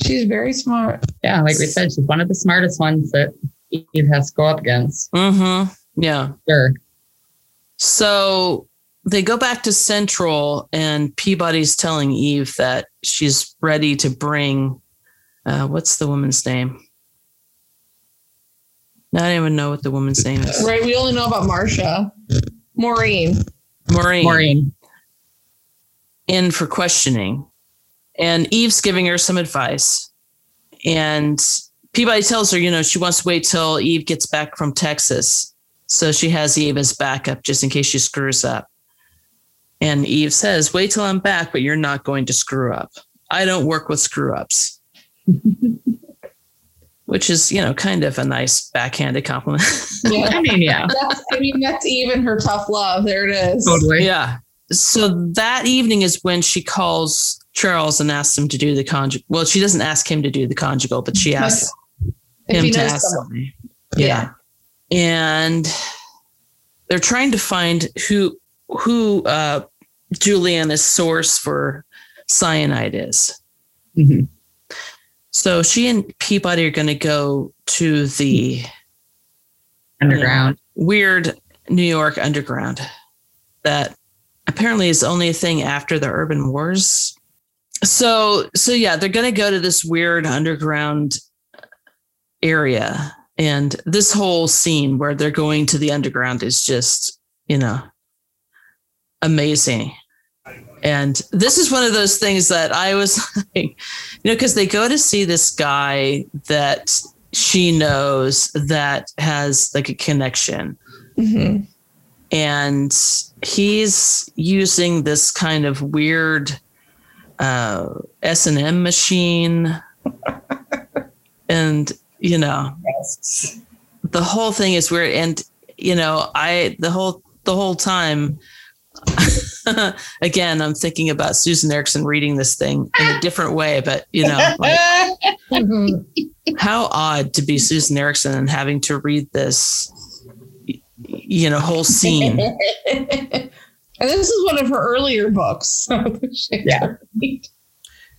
she's very smart. Yeah, like we said, she's one of the smartest ones that Eve has to go up against. Mm-hmm. Yeah. Sure. So they go back to Central, and Peabody's telling Eve that she's ready to bring. Uh, what's the woman's name? I don't even know what the woman's name is. Right? We only know about Marsha. Maureen. Maureen. Maureen. in for questioning. And Eve's giving her some advice. And Peabody tells her, you know, she wants to wait till Eve gets back from Texas. So she has Eve as backup just in case she screws up. And Eve says, wait till I'm back, but you're not going to screw up. I don't work with screw ups. Which is, you know, kind of a nice backhanded compliment. Yeah. I mean, yeah, That's, I mean, that's even her tough love. There it is. totally. Yeah. So that evening is when she calls Charles and asks him to do the conjugal. Well, she doesn't ask him to do the conjugal, but she asks If him to ask someone. somebody. Yeah. Yeah. And they're trying to find who who uh Julianna's source for cyanide is. Mhm. So she and Peabody are going to go to the Underground. weird New York underground that apparently is only a thing after the urban wars. So so yeah, they're going to go to this weird underground area and this whole scene where they're going to the underground is just, you know, amazing. And this is one of those things that I was like, you know, because they go to see this guy that she knows that has like a connection. Mhm. and he's using this kind of weird uh s&m machine. And you know the whole thing is weird. And you know i the whole the whole time again i'm thinking about susan ericksen reading this thing in a different way but you know like, Mhm. how odd to be Susan Ericksen and having to read this, you know, whole scene. and this is one of her earlier books. Yeah.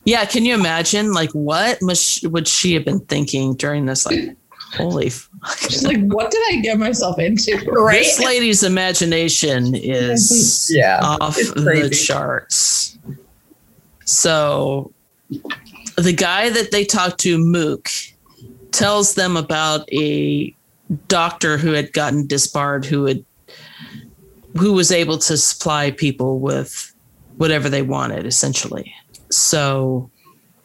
Yeah, can you imagine? Like, what must would she have been thinking during this? Like, holy, fuck. She's like, what did I get myself into? Right? this lady's imagination is Yeah. off the charts. So, the guy that they talked to, Mook, tells them about a doctor who had gotten disbarred, who had who was able to supply people with whatever they wanted, essentially. So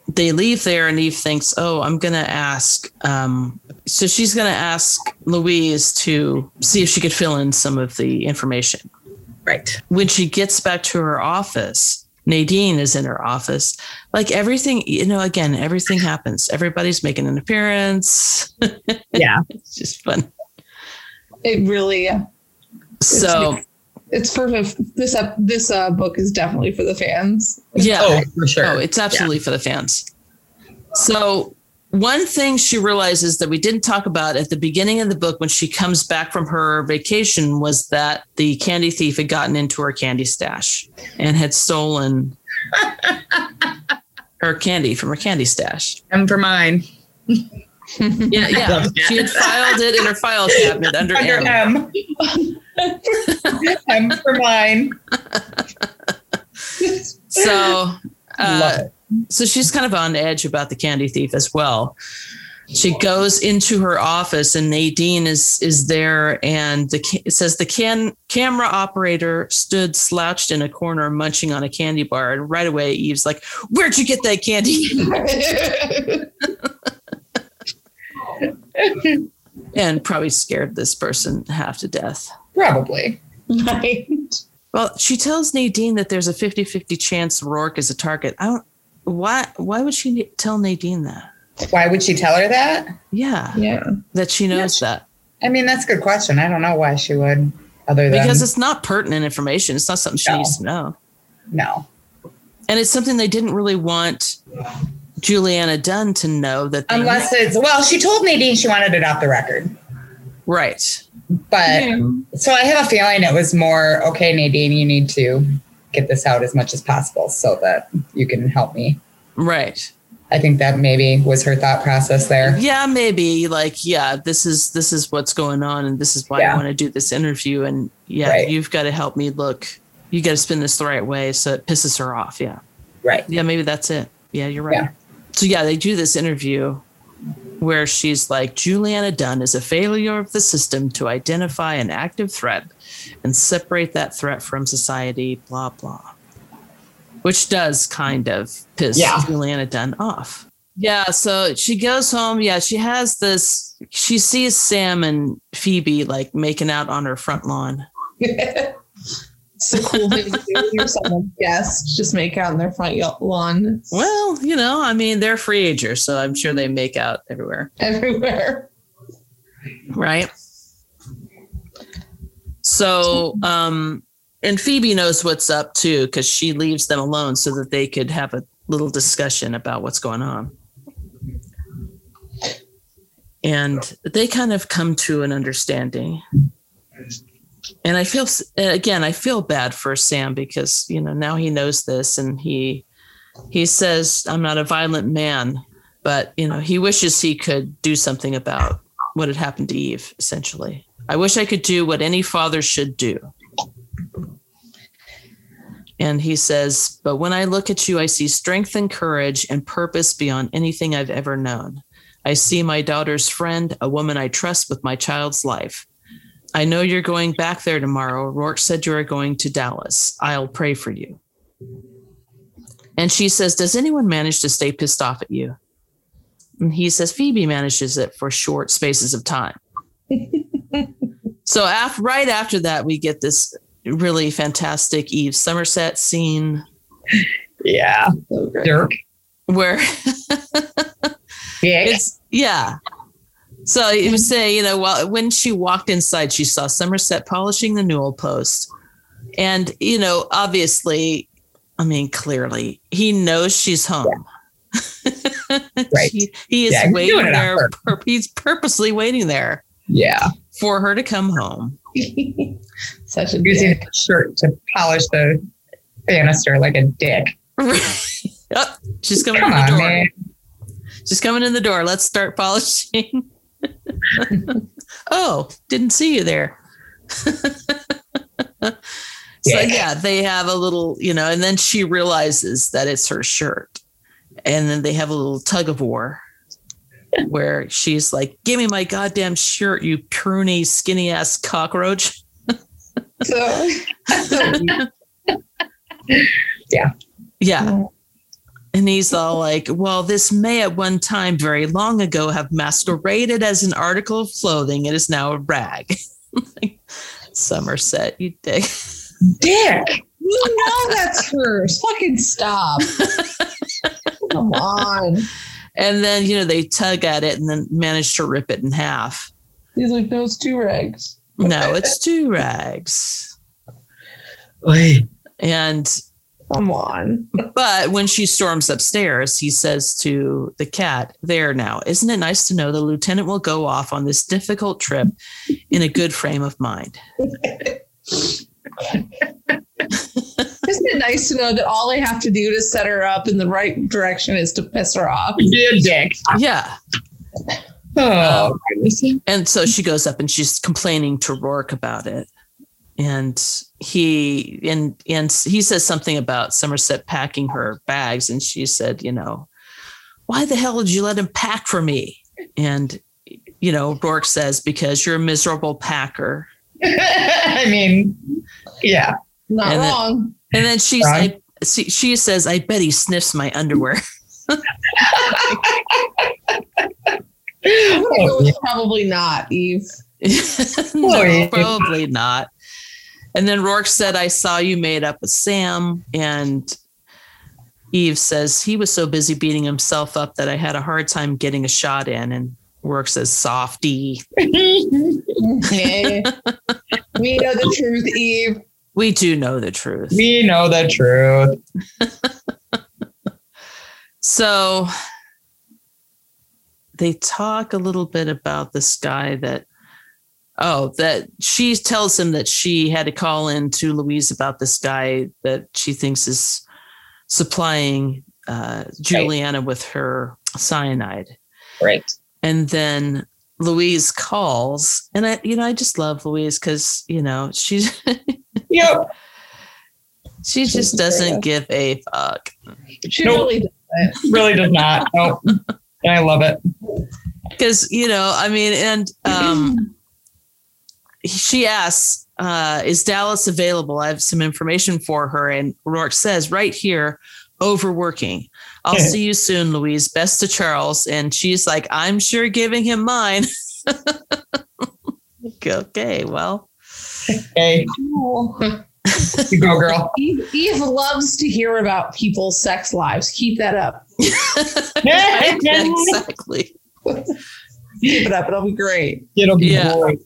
they leave there, and Eve thinks, "Oh, I'm gonna ask." Um, so she's gonna ask Louise to see if she could fill in some of the information Right. when she gets back to her office, Nadine is in her office. Like everything, you know, again, everything happens. Everybody's making an appearance. Yeah. it's just fun. It really, So, it's for this. Uh, this uh, book is definitely for the fans. yeah. Oh, for sure. Oh, it's absolutely for the fans. So, one thing she realizes that we didn't talk about at the beginning of the book when she comes back from her vacation was that the candy thief had gotten into her candy stash and had stolen her candy from her candy stash. M for mine. Yeah, yeah. She had filed it in her file cabinet under, Under M. M. M for mine. So, uh, so she's kind of on edge about the candy thief as well. She goes into her office and Nadine is is there and the it says the can camera operator stood slouched in a corner munching on a candy bar and right away Eve's like, "Where'd you get that candy?" and probably scared this person half to death. Probably. right. Well, she tells Nadine that there's a 50-50 chance Roarke is a target. I don't why why would she tell Nadine that? Why would she tell her that? Yeah, Yeah. that she knows that. I mean, that's a good question. I don't know why she would, other than Because it's not pertinent information. It's not something she No. needs to know. no. And it's something they didn't really want Julianna Dunne to know that they Unless it's well, she told Nadine she wanted it off the record, right. but Yeah. so I have a feeling it was more okay. Nadine, you need to get this out as much as possible so that you can help me. Right. I think that maybe was her thought process there. Yeah, maybe like yeah, this is this is what's going on and this is why I want to do this interview and yeah, Right. you've got to help me look. You got to spin this the right way so it pisses her off. Yeah. Right. Yeah, maybe that's it. Yeah, you're right. Yeah. So yeah, they do this interview where she's like, Julianna Dunne is a failure of the system to identify an active threat and separate that threat from society, blah blah. Which does kind of piss Yeah. Julianna Dunne off. Yeah, so she goes home. Yeah, she has this. She sees Sam and Phoebe like making out on her front lawn. it's a cool thing to do with your someone's guest. Just make out in their front lawn. Well, you know, I mean, they're free agers, so I'm sure they make out everywhere. everywhere. right so um and phoebe knows what's up too because she leaves them alone so that they could have a little discussion about what's going on and they kind of come to an understanding and i feel uh, again i feel bad for sam because you know now he knows this and he he says i'm not a violent man but you know he wishes he could do something about what had happened to eve essentially. I wish i could do what any father should do. And he says but when i look at you i see strength and courage and purpose beyond anything i've ever known. I see my daughter's friend a woman i trust with my child's life i know you're going back there tomorrow roarke said you are going to dallas i'll pray for you and she says does anyone manage to stay pissed off at you and he says Phoebe manages it for short spaces of time. so after, right after that, we get this really fantastic Eve Somerset scene Yeah. So. Dirk. where Yeah. it's yeah. So you would say, you know, well, when she walked inside, she saw Somerset polishing the newel post, and you know, obviously, I mean, clearly, he knows she's home. Right. He, he is Yeah, waiting doing it on there. pur- he's purposely waiting there yeah. for her to come home. Such a Using dick. shirt to polish the banister like a dick. oh, she's coming Come in the on, door. man. She's coming in the door. Let's start polishing. oh, didn't see you there. so Yeah. yeah, they have a little, you know, and then she realizes that it's her shirt. And then they have a little tug of war where she's like, Give me my goddamn shirt, you pruny, skinny ass cockroach. So, so Yeah. And he's all like, well, this may at one time very long ago have masqueraded as an article of clothing. It is now a rag. Like, Somerset, you dick. Dick. you know that's hers. Fucking stop. Come on. And then, you know, they tug at it and then manage to rip it in half. He's like, those two rags. No, it's two rags. Wait. And, Come on. but when she storms upstairs, he says to the cat, There now, isn't it nice to know the lieutenant will go off on this difficult trip in a good frame of mind? Isn't it nice to know that all I have to do to set her up in the right direction is to piss her off? Be a dick. Yeah. Oh, um, goodness. And so she goes up and she's complaining to Roarke about it. And he and and he says something about Somerset packing her bags, and she said, you know, why the hell did you let him pack for me? And, you know, Roarke says, because you're a miserable packer. I mean, yeah. Not And then- And then she, Right. I, she, she says, I bet he sniffs my underwear. I'm gonna go with probably not, Eve. no, oh, Boy. probably not. And then Roarke said, I saw you made up with Sam. And Eve says, he was so busy beating himself up that I had a hard time getting a shot in. And Roarke says, softy. Yeah. we know the truth, Eve. We do know the truth. we know the truth. So they talk a little bit about this guy that, oh, that she tells him that she had to call in to Louise about this guy that she thinks is supplying uh, Julianna with her cyanide. Right. And then Louise calls, and I, you know, I just love Louise because you know she's Yep. she just doesn't give a fuck. She Nope. really doesn't. Really does not. Nope. And I love it. because you know i mean and um she asks uh is dallas available i have some information for her and roarke says right here overworking i'll Yeah. see you soon louise best to charles and she's like i'm sure giving him mine okay well Hey, Oh. you go, girl. Eve, Eve loves to hear about people's sex lives. Keep that up. yeah, exactly Keep it up. It'll be great. It'll be Yeah. great.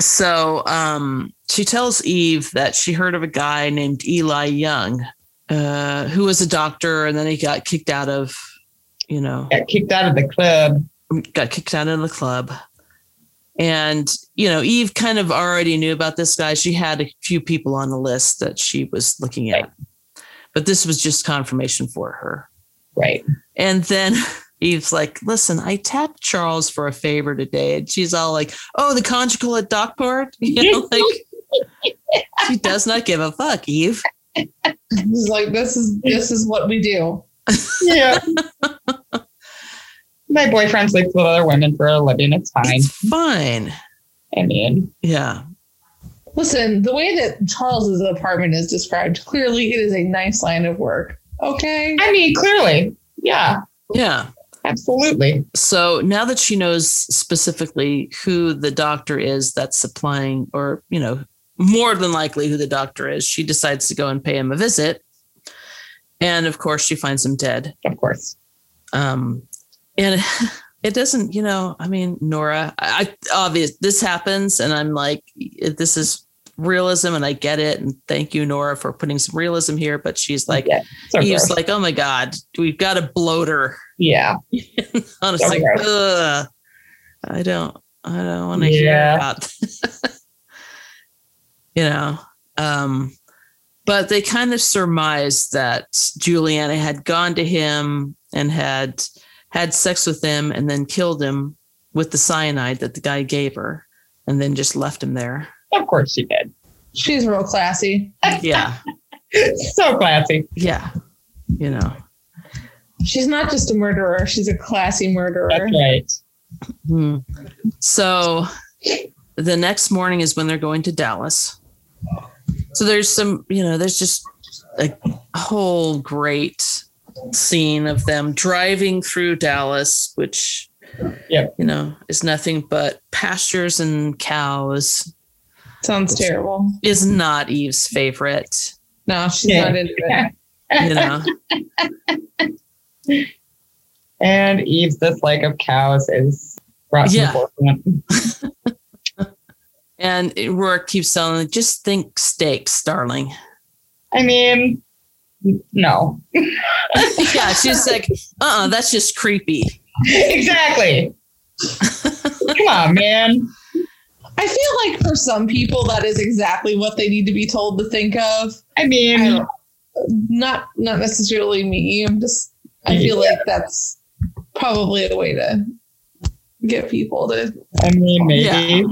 So um she tells eve that she heard of a guy named eli young uh who was a doctor and then he got kicked out of you know Got kicked out of the club. got kicked out of the club. And you know eve kind of already knew about this guy. She had a few people on the list that she was looking at. But this was just confirmation for her. Right. and then Eve's like, listen, I tapped Charles for a favor today. And she's all like, oh, the conjugal at Dockport? You know, like she does not give a fuck, Eve. It's like this is this is what we do. Yeah. My boyfriend sleeps with other women for a living. It's fine. It's fine. I mean, Yeah. Listen, the way that Charles's apartment is described, clearly it is a nice line of work. Okay. I mean, clearly. Yeah, Yeah. Absolutely. So now that she knows specifically who the doctor is that's supplying, or, you know, more than likely who the doctor is, she decides to go and pay him a visit. And of course, she finds him dead. Of course. um and it doesn't you know i mean nora i, I obvious this happens and i'm like this is realism and i get it and thank you nora for putting some realism here but she's like yeah, so he's gross. like oh my god we've got a bloater yeah, honestly i don't i don't want to Yeah. hear about you know um but they kind of surmised that Julianna had gone to him and had had sex with him and then killed him with the cyanide that the guy gave her and then just left him there. Of course she did. She's real classy. Yeah. So classy. Yeah. You know. She's not just a murderer, she's a classy murderer. That's right. Hmm. So the next morning is when they're going to Dallas. So there's some, you know, there's just a whole great scene of them driving through Dallas, which, Yep. you know, is nothing but pastures and cows. Sounds terrible. Is not Eve's favorite, No, she's Yeah. not into it. you know. And Eve's dislike of cows is brought to Yeah. the forefront. And Roarke keeps telling, them, just think steaks, darling. I mean, no. yeah, she's like, uh uh that's just creepy. exactly. Come on, man. I feel like for some people that is exactly what they need to be told to think of. I I mean, don't, not not necessarily me. I'm just I feel like that's probably a way to get people to I mean, maybe. Yeah.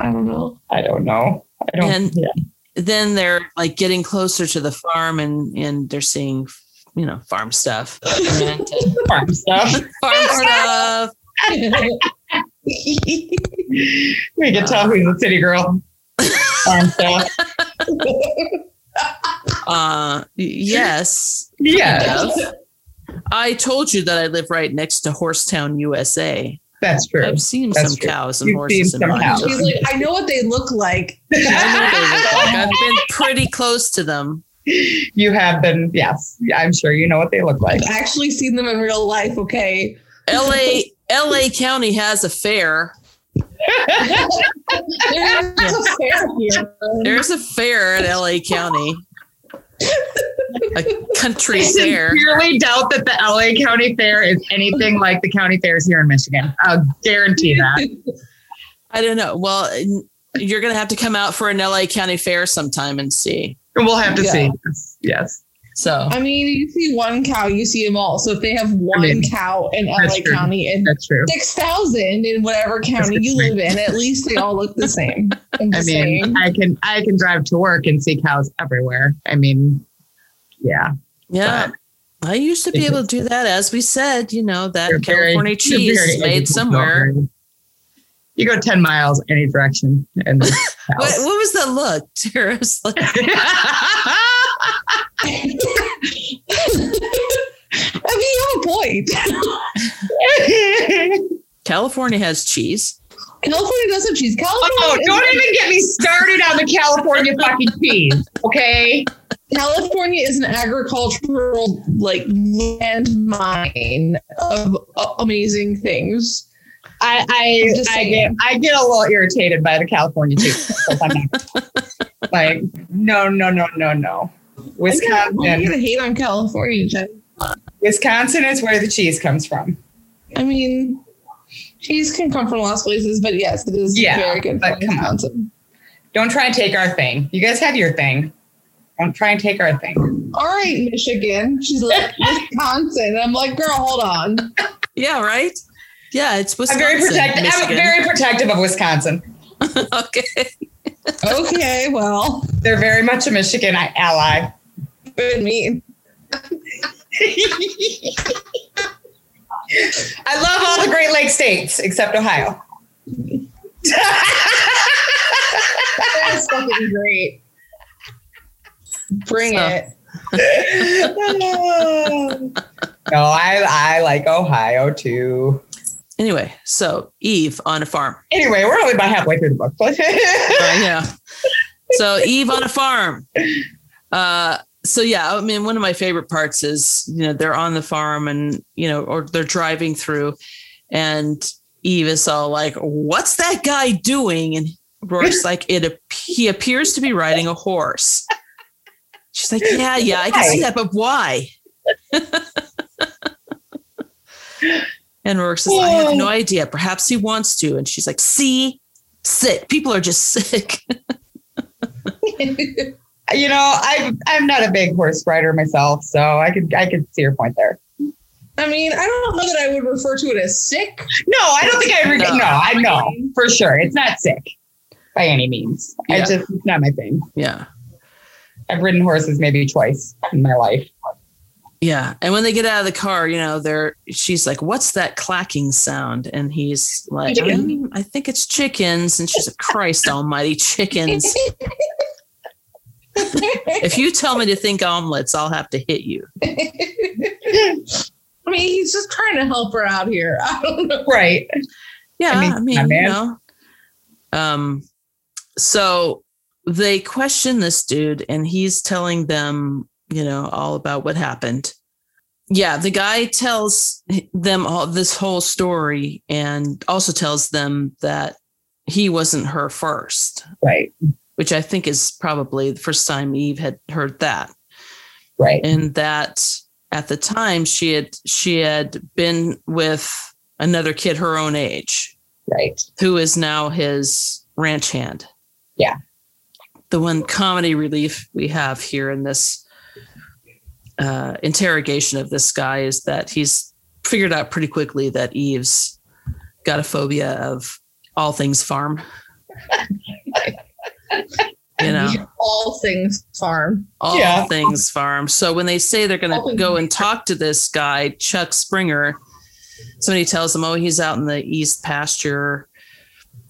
I don't know. I don't know. I don't. And- yeah. then they're like getting closer to the farm and and they're seeing you know farm stuff and, Farm stuff. farm stuff We can tell who's a city girl. Um, so, Uh, y- yes. yeah, Jeff. I told you that I live right next to Horsetown, USA. that's true. I've seen That's some true. cows and You've horses in some my cows. She's like, I know what they look like. I know they look like. I've been pretty close to them. you have been, yes. I'm sure you know what they look like. I've actually seen them in real life. Okay. LA LA County has a fair. There's a fair here. There's a fair in LA County. A country I fair. I sincerely doubt that the LA County Fair is anything like the county fairs here in Michigan. I'll guarantee that. I don't know. Well, you're gonna have to come out for an LA County fair sometime and see. We'll have to Yeah. see. Yes. Yes. So I mean, you see one cow, you see them all. So if they have one mean, cow in LA true. County and That's true. six thousand in whatever county you live in, at least they all look the same. I'm I just mean, saying. I can I can drive to work and see cows everywhere. I mean, yeah. yeah. I used to be able to do that, as we said. You know that You're very- California cheese is made educational. somewhere. You go 10 miles any direction and What, what was that look? Tara was like, I mean, you have a point. California has cheese. California does have cheese. California, oh, don't even get me started on the California fucking cheese. Okay. California is an agricultural like landmine of amazing things. I I'm I, just I get I get a little irritated by the California cheese. if I'm not- like no no no no no. Wisconsin. I'm Wisconsin gonna hate on California, Jen. Wisconsin is where the cheese comes from. I mean, cheese can come from lots of places, but yes, it is Yeah, very good but from come on. Don't try and take our thing. You guys have your thing. Don't try and take our thing. All right, Michigan. She's like Wisconsin. I'm like, girl, hold on. Yeah, right. Yeah, it's Wisconsin. I'm Wisconsin. very protective. I'm very protective of Wisconsin. okay. Okay, well, They're very much a Michigan ally. good mean. I love all the Great Lakes states except Ohio. That's fucking great. Bring So- it. no, I I like Ohio too. Anyway, so Eve on a farm. Anyway, we're only about halfway through the book. Uh, yeah. So Eve on a farm. Uh, so yeah, I mean, one of my favorite parts is you know they're on the farm and you know or they're driving through, and Eve is all like, "What's that guy doing?" And Roarke's like, "It he appears to be riding a horse." She's like, "Yeah, yeah, I can see that, but why?" and Roarke says, "I have no idea. Perhaps he wants to." And she's like, "See, sick. People are just sick." you know, I I'm not a big horse rider myself, so I could I could see your point there. I mean, I don't know that I would refer to it as sick. No, I don't think I ever. No. No, I know for sure it's not sick by any means. I Yeah. just it's not my thing. yeah. I've ridden horses maybe twice in my life. Yeah. And when they get out of the car, you know, they're she's like, What's that clacking sound? And he's like, Chicken. "Um, I think it's chickens. And she's like, Christ almighty, chickens. If you tell me to think omelets, I'll have to hit you. I mean, he's just trying to help her out here. I don't know. Right. Yeah, I I mean, mean, you know. Um, so they question this dude, and he's telling them, you know, all about what happened. Yeah, the guy tells them all this whole story, and also tells them that he wasn't her first, Right. which I think is probably the first time Eve had heard that Right. and that at the time she had she had been with another kid her own age Right. who is now his ranch hand Yeah. the one comedy relief we have here in this uh, interrogation of this guy is that he's figured out pretty quickly that eve's got a phobia of all things farm you know All things farm. all Yeah. things farm. So when they say they're going to go and talk to this guy, Chuck Springer, somebody tells him, "Oh, he's out in the east pasture,"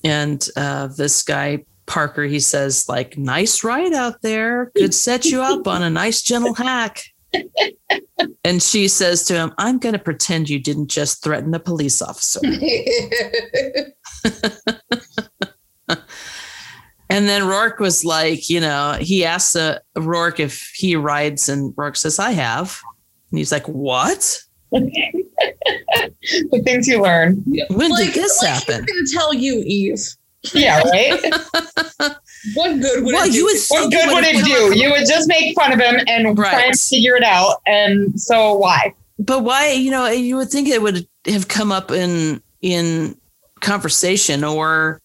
and uh, this guy Parker, he says, "Like, nice ride out there. Could set you up on a nice gentle hack." and she says to him, "I'm going to pretend you didn't just threaten a police officer." And then Roarke was like, you know, he asks uh, Roarke if he rides, and Roarke says, I have. And he's like, What? the things you learn. When like, did this like happen? He's gonna tell you, Eve. Yeah, right? What good would Well, it do? you would what good would it do? You would just make fun of him and try Right. and figure it out. And so why? But why, you know, you would think it would have come up in in conversation or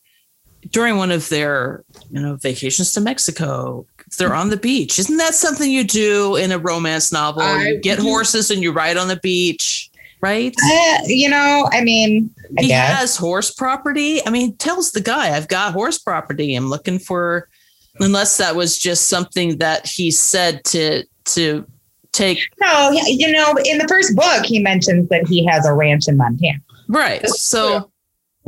during one of their, you know, vacations to Mexico. They're on the beach. Isn't that something you do in a romance novel? I- you get horses and you ride on the beach, right? Uh, you know, I mean, I he guess. has horse property. I mean, tells the guy, I've got horse property. I'm looking for unless that was just something that he said to to take No, you know, in the first book, he mentions that he has a ranch in Montana. right. So.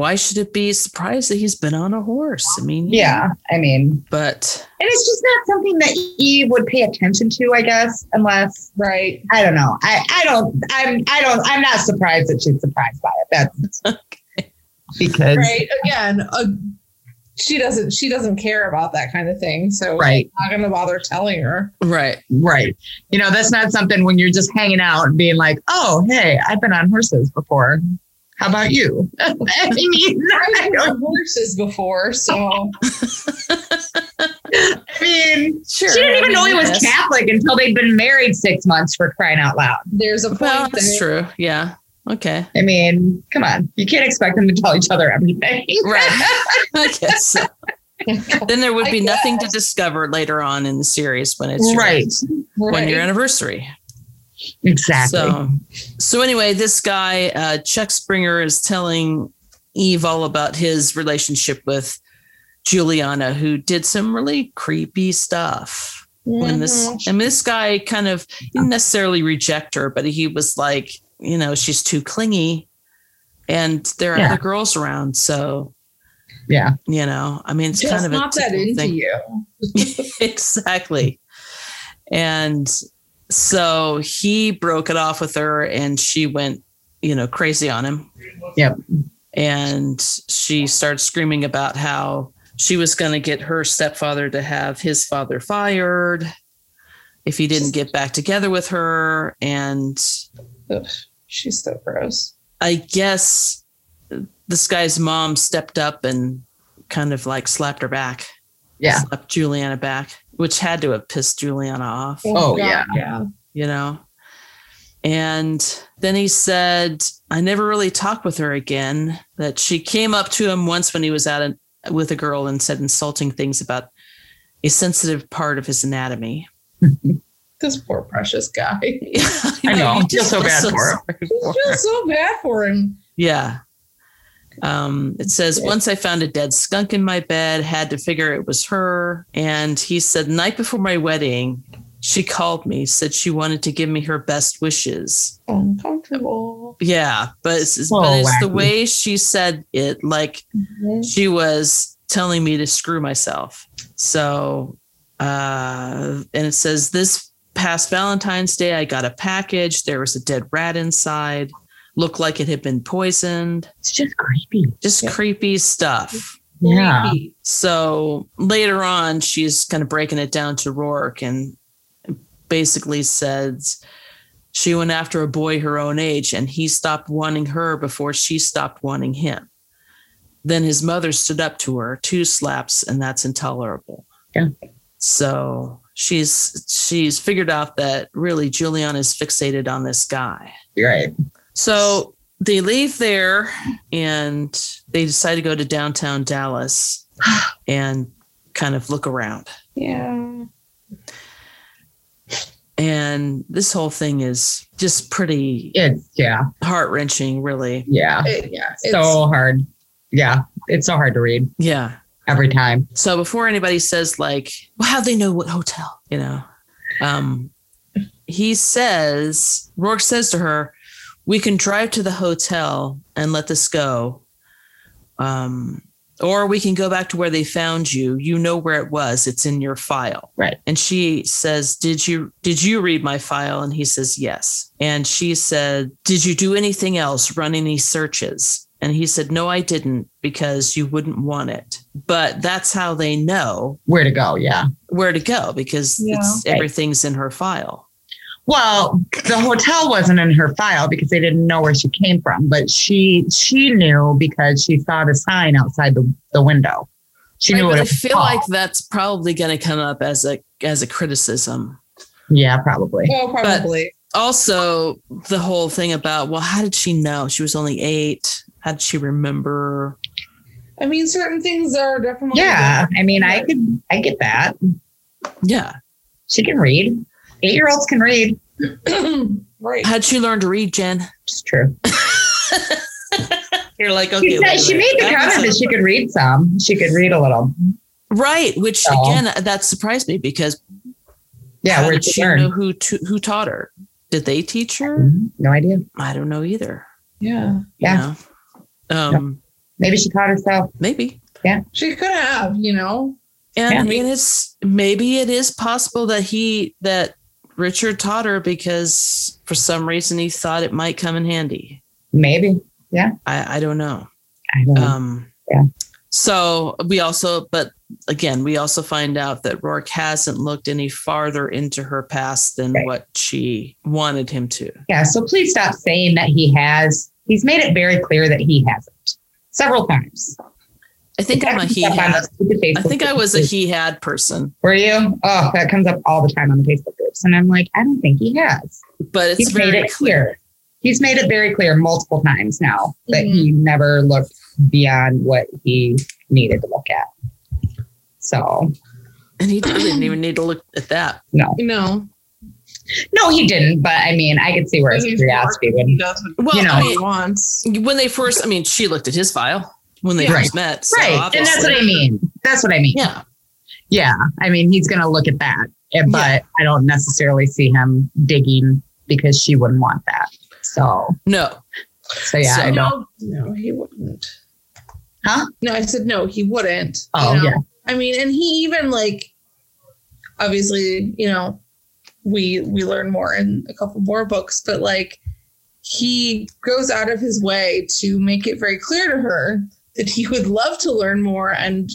Why should it be surprised that he's been on a horse? I mean, Yeah, I mean, But and it's just not something that Eve would pay attention to, I guess, unless right. I don't know. I, I don't. I'm. I don't. I'm not surprised that she's surprised by it. That's because Right. Again, uh, she doesn't she doesn't care about that kind of thing. So right, I'm not gonna bother telling her. right. right. You know, that's not something when you're just hanging out and being like, "Oh, hey, I've been on horses before. How about you?" I mean, I, I've don't, rode horses before, so I mean, Sure. she didn't I even know he was yes. Catholic until they'd been married six months for crying out loud. there's a point Well, that's there. true. Yeah. Okay. I mean, come on, you can't expect them to tell each other everything. Right. I guess so. Then there would be nothing to discover later on in the series when it's your- right. when Right. your anniversary. Exactly. So, so anyway, this guy uh, Chuck Springer is telling Eve all about his relationship with Julianna, who did some really creepy stuff. When this, Mhm. and this guy kind of didn't necessarily reject her, but he was like, you know, she's too clingy, and there are Yeah. other girls around, so yeah. you know, I mean, it's just kind of a not that into thing. you. exactly. And so he broke it off with her and she went, you know, crazy on him. Yep. And she started screaming about how she was going to get her stepfather to have his father fired if he didn't get back together with her. And Ugh, she's so gross. I guess this guy's mom stepped up and kind of like slapped her back, Yeah. slapped Julianna back, which had to have pissed Julianna off. Oh, yeah. yeah. you know. And then he said, I never really talked with her again. That she came up to him once when he was out with a girl and said insulting things about a sensitive part of his anatomy. This poor precious guy. I know. I feel so bad for him. I feel so bad for him. Yeah. Um, it says, once I found a dead skunk in my bed, had to figure it was her. And he said, the night before my wedding, she called me, said she wanted to give me her best wishes. Uncomfortable. Yeah, but it's, it's- Oh, but it's the way she said it, like she was telling me to screw myself. So, uh, and it says this past Valentine's Day, I got a package. There was a dead rat inside. Looked like it had been poisoned. It's just creepy. Just Yeah. creepy stuff. Yeah. Creepy. So later on, she's kind of breaking it down to Roarke and basically says she went after a boy her own age and he stopped wanting her before she stopped wanting him. Then his mother stood up to her, two slaps, and that's intolerable. Yeah. So she's she's figured out that really Julian is fixated on this guy. Right. So they leave there and they decide to go to downtown Dallas and kind of look around. Yeah. And this whole thing is just pretty It's yeah. heart wrenching, really. Yeah. It- yeah. It's, so hard. Yeah. It's so hard to read Yeah. every time. So before anybody says, like, well, how they know what hotel, you know, um, he says, Roarke says to her, we can drive to the hotel and let this go. Um, or we can go back to where they found you. You know where it was. It's in your file. Right. And she says, "Did you did you read my file?" And he says, "Yes." And she said, "Did you do anything else? Run any searches?" And he said, "No, I didn't because you wouldn't want it." But that's how they know Where to go? Yeah. where to go because Yeah. it's Right. everything's in her file. Well, the hotel wasn't in her file because they didn't know where she came from, but she she knew because she saw the sign outside the, the window. She knew Right, what but I it was feel called. like that's probably going to come up as a as a criticism. yeah, probably. Well, probably. Also, the whole thing about well, how did she know she was only eight? How did she remember? I mean, certain things are definitely. Yeah, I mean, I could I get that. Yeah, She can read. Eight year olds can read. right. how'd she learn to read, Jen? It's true. You're like okay. She, said, she made the That was comment that she could read some. She could read a little. right, which So- again that surprised me because Yeah, how where did did she she learn? know who to, who taught her? Did they teach her? No idea. I don't know either. Yeah. you Yeah. know? Um, Maybe she taught herself. maybe. Yeah. She could have, you know. And, Yeah. and it's maybe it is possible that he that Richard taught her because for some reason he thought it might come in handy. Maybe. I, I don't know. I don't know. Um Yeah. so we also but again we also find out that Roarke hasn't looked any farther into her past than Right. what she wanted him to. yeah. So please stop saying that he has. He's made it very clear that he hasn't several times. I think I'm a he had. I think I was a he had person, Were you? Oh, that comes up all the time on the Facebook groups. And I'm like, I don't think he has. but it's He's made it clear. He's made it very clear multiple times now that Mm-hmm. he never looked beyond what he needed to look at. So, And he didn't even need to look at that. no. No. No, he didn't. But I mean, I could see where his He's curiosity smart. He would. does what Well, You know. I he mean, wants. when they first, I mean, she looked at his file when they Yeah. first met. So Right. And that's what I mean. That's what I mean. Yeah. Yeah. I mean, he's going to look at that. Eh, But I don't necessarily see him digging because she wouldn't want that. So, No. so yeah, So- I don't. No, no, he wouldn't. Huh? No, I said no, he wouldn't. Oh, you know? yeah. I mean, and he even like, obviously, you know, we we learn more in a couple more books, but like, he goes out of his way to make it very clear to her that he would love to learn more and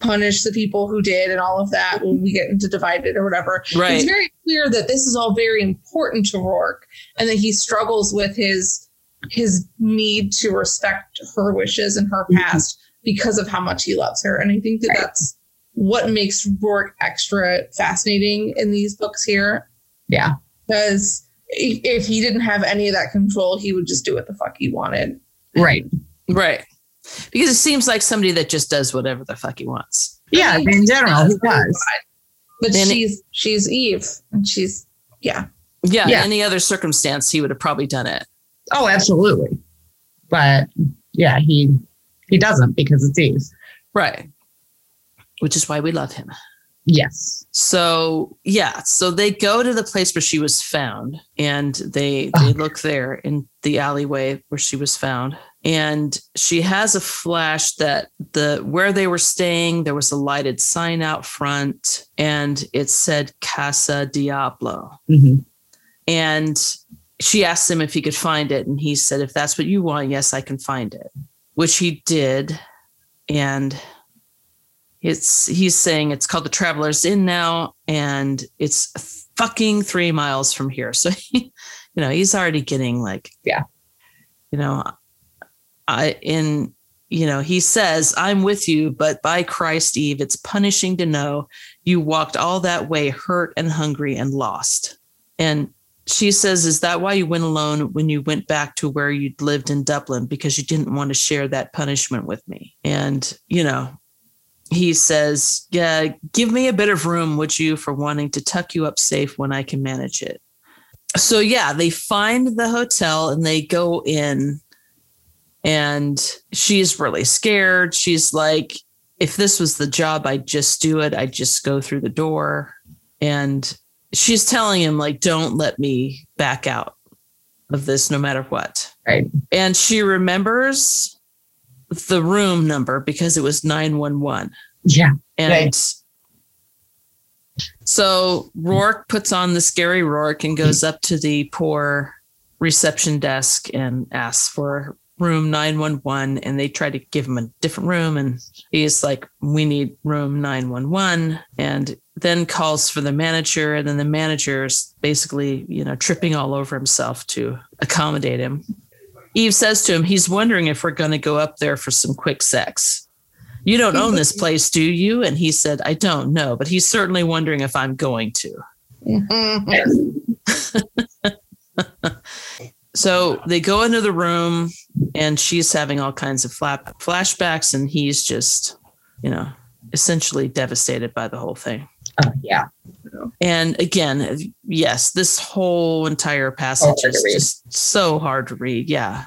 punish the people who did and all of that when we get into divided or whatever. Right. It's very clear that this is all very important to Roarke and that he struggles with his his need to respect her wishes and her Mhm. past because of how much he loves her. And I think that Right. that's what makes Roarke extra fascinating in these books here. Yeah. Because if if he didn't have any of that control, he would just do what the fuck he wanted. Right. Right. Because it seems like somebody that just does whatever the fuck he wants. Yeah. In general, he does. But Then it- she's she's Eve and she's yeah. Yeah. Yeah. Any other circumstance, he would have probably done it. Oh, absolutely. But yeah, he he doesn't because it's Eve. Right. Which is why we love him. Yes. So yeah, so they go to the place where she was found, and they Oh. they look there in the alleyway where she was found, and she has a flash that the where they were staying there was a lighted sign out front, and it said Casa Diablo, hmm and she asked him if he could find it, and he said, "If that's what you want, yes, I can find it," which he did, and it's he's saying it's called the Travelers Inn now, and it's fucking three miles from here. So, he, you know, he's already getting like, Yeah. you know, I in you know he says i'm with you but by christ eve it's punishing to know you walked all that way hurt and hungry and lost. And she says is that why you went alone when you went back to where you'd lived in dublin? Because you didn't want to share that punishment with me. And you know he says yeah give me a bit of room would you for wanting to tuck you up safe when i can manage it. So yeah they find the hotel and they go in and she's really scared. She's like, if this was the job, I'd just do it. I'd just go through the door. And she's telling him, like, don't let me back out. of this no matter what. Right. And she remembers the room number because it was 911. Yeah. And Right. so Roarke puts on the scary Roarke and goes up to the poor reception desk and asks for room 911. And they try to give him a different room. And he's like, We need room 911. And then calls for the manager. And then the manager is basically, you know, tripping all over himself to accommodate him. Eve says to him, He's wondering if we're going to go up there for some quick sex. You don't own this place, do you? And he said, I don't know, but he's certainly wondering if I'm going to. Mm-hmm. So they go into the room and she's having all kinds of flap- flashbacks, and he's just, you know, essentially devastated by the whole thing. Oh, yeah. And again, yes, this whole entire passage is just so hard to read. Yeah,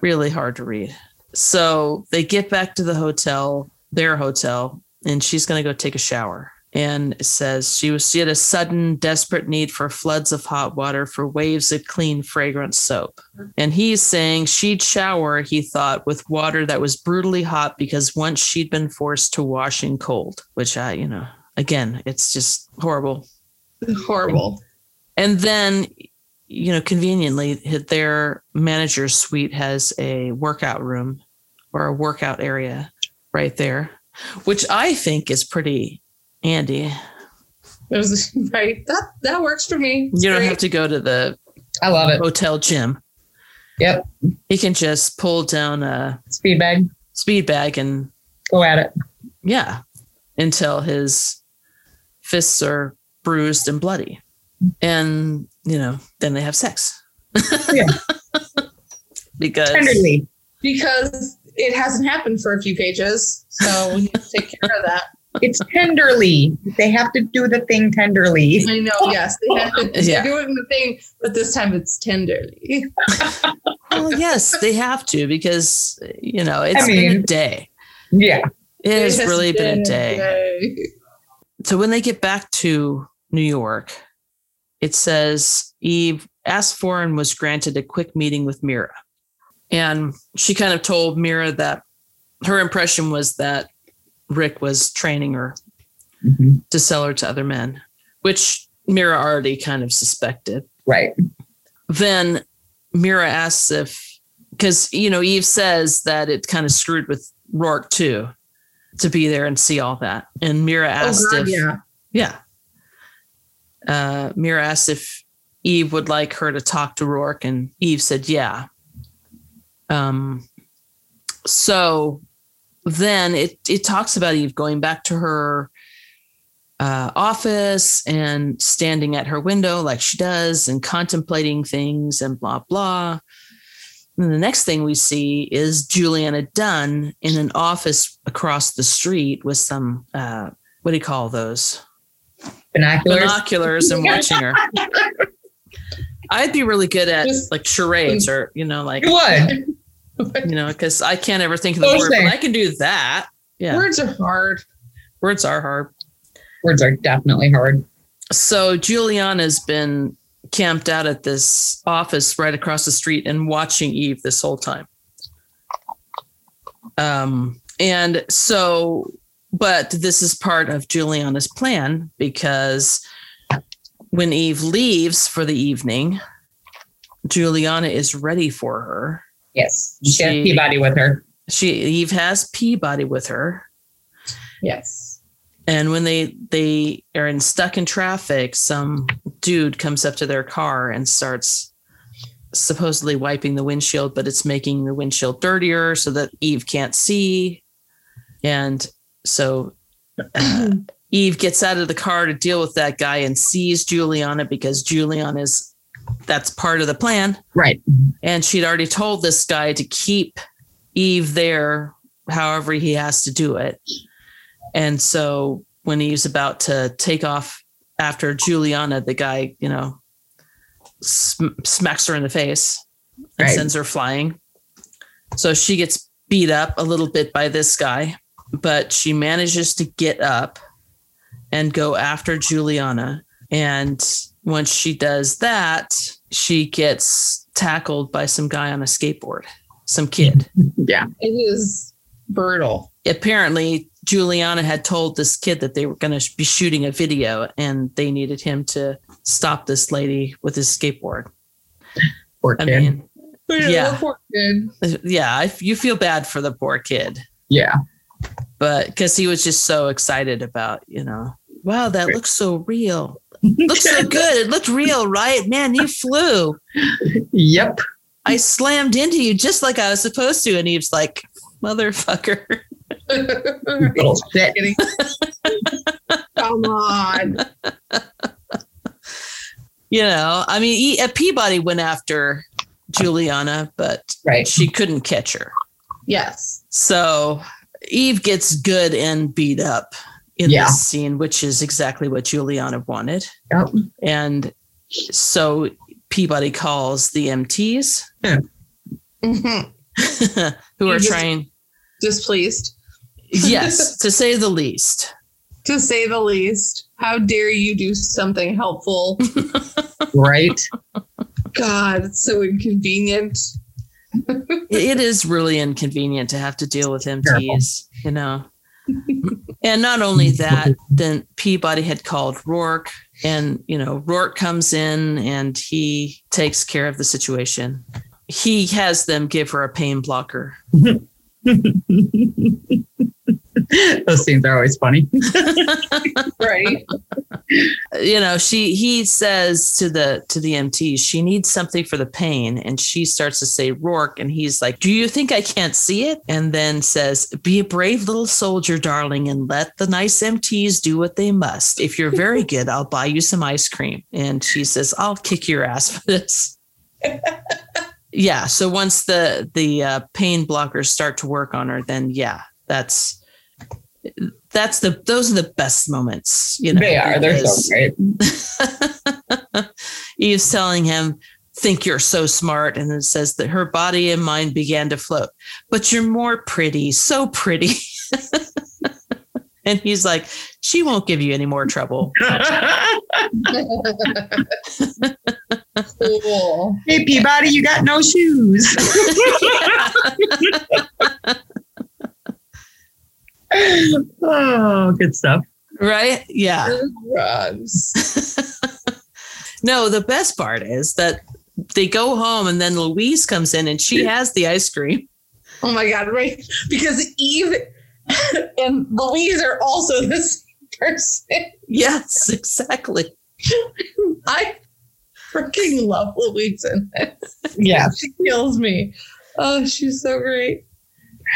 really hard to read. So they get back to the hotel, their hotel, and she's going to go take a shower. And it says she was she had a sudden, desperate need for floods of hot water for waves of clean, fragrant soap. And he's saying she'd shower, he thought, with water that was brutally hot because once she'd been forced to wash in cold, which I, you know, again, it's just horrible. Horrible. And then, you know, conveniently, their manager's suite has a workout room or a workout area right there, which I think is pretty handy. It was right. That that works for me. It's You don't great. have to go to the I love it. hotel gym. Yep. He can just pull down a Speed bag. speed bag and, Go at it. yeah, until his fists are bruised and bloody. And, you know, then they have sex. Yeah. because Tenderly. because it hasn't happened for a few pages, so we need to take care of that. It's tenderly. They have to do the thing tenderly. I know. Yes, they have to, Yeah. they're doing the thing, but this time it's tenderly. Well, yes, they have to because you know it's I been a day. Yeah. It has has really been a day. day. So when they get back to New York, it says Eve asked for and was granted a quick meeting with Mira, and she kind of told Mira that her impression was that Rick was training her Mhm. to sell her to other men, which Mira already kind of suspected. Right. then Mira asks if because you know Eve says that it kind of screwed with Roarke too to be there and see all that. And Mira asked oh, God, if yeah. yeah. Uh, Mira asked if Eve would like her to talk to Roarke, and Eve said yeah. Um, so then it it talks about Eve going back to her uh, office and standing at her window like she does and contemplating things and blah blah. And the next thing we see is Julianna Dunne in an office across the street with some uh, what do you call those Binoculars. binoculars and watching her. I'd be really good at Just- like charades or you know like You would. You know because I can't ever think of the word, but. I can do that. Yeah, Words are hard. words are hard. Words are definitely hard. So Julianna's been camped out at this office right across the street and watching Eve this whole time. Um, and so, but this is part of Julianna's plan because when Eve leaves for the evening, Julianna is ready for her. Yes. She has Peabody with her. She Eve has Peabody with her. Yes. And when they they are in stuck in traffic, some dude comes up to their car and starts supposedly wiping the windshield, but it's making the windshield dirtier so that Eve can't see. And so uh, Eve gets out of the car to deal with that guy and sees Julianna because Julianna is that's part of the plan. Right. And she'd already told this guy to keep Eve there, however he has to do it. And so when he's about to take off after Julianna, the guy, you know, sm- smacks her in the face and Right. sends her flying. So she gets beat up a little bit by this guy, but she manages to get up and go after Julianna. And once she does that, she gets tackled by some guy on a skateboard, some kid. Yeah. It is brutal. Apparently, Julianna had told this kid that they were going to be shooting a video and they needed him to stop this lady with his skateboard. Poor I kid. mean, Yeah. poor kid. yeah, I, you feel bad for the poor kid, yeah. but because he was just so excited about, you know, wow, that looks so real. Looks so good. It looked real, right? Man, you flew. Yep. I slammed into you just like I was supposed to. And Eve's like, motherfucker. Little shit. Come on. You know, I mean, Peabody went after Julianna, but Right. she couldn't catch her. Yes. So Eve gets good and beat up in Yeah. this scene, which is exactly what Julianna wanted. Yep. And so Peabody calls the MTs Mhm. who You are just- trying, Displeased, yes, to say the least. to say the least. How dare you do something helpful? Right. God, it's so inconvenient. it is really inconvenient to have to deal with MTs, you know. And not only mm-hmm. that, then Peabody had called Roarke, and you know, Roarke comes in and he takes care of the situation. He has them give her a pain blocker. Those scenes are always funny. Right. You know, she he says to the to the MT, she needs something for the pain, and she starts to say Roarke, and he's like, "Do you think I can't see it?" And then says, "Be a brave little soldier, darling, and let the nice MTs do what they must. If you're very good, I'll buy you some ice cream." And she says, "I'll kick your ass for this." yeah. So once the the uh, pain blockers start to work on her, then yeah, that's that's the those are the best moments. You know, They are. They're so because- great. Eve's telling him, think you're so smart. And it says that her body and mind began to float, but you're more pretty, so pretty. and he's like, she won't give you any more trouble. cool. hey, Peabody, you got no shoes. Oh, good stuff. right? Yeah. No, the best part is that they go home and then Louise comes in and she has the ice cream. Oh my god, right? Because Eve and Louise are also the same person. Yes, exactly. I freaking love Louise in this. Yeah. She kills me. Oh, she's so great.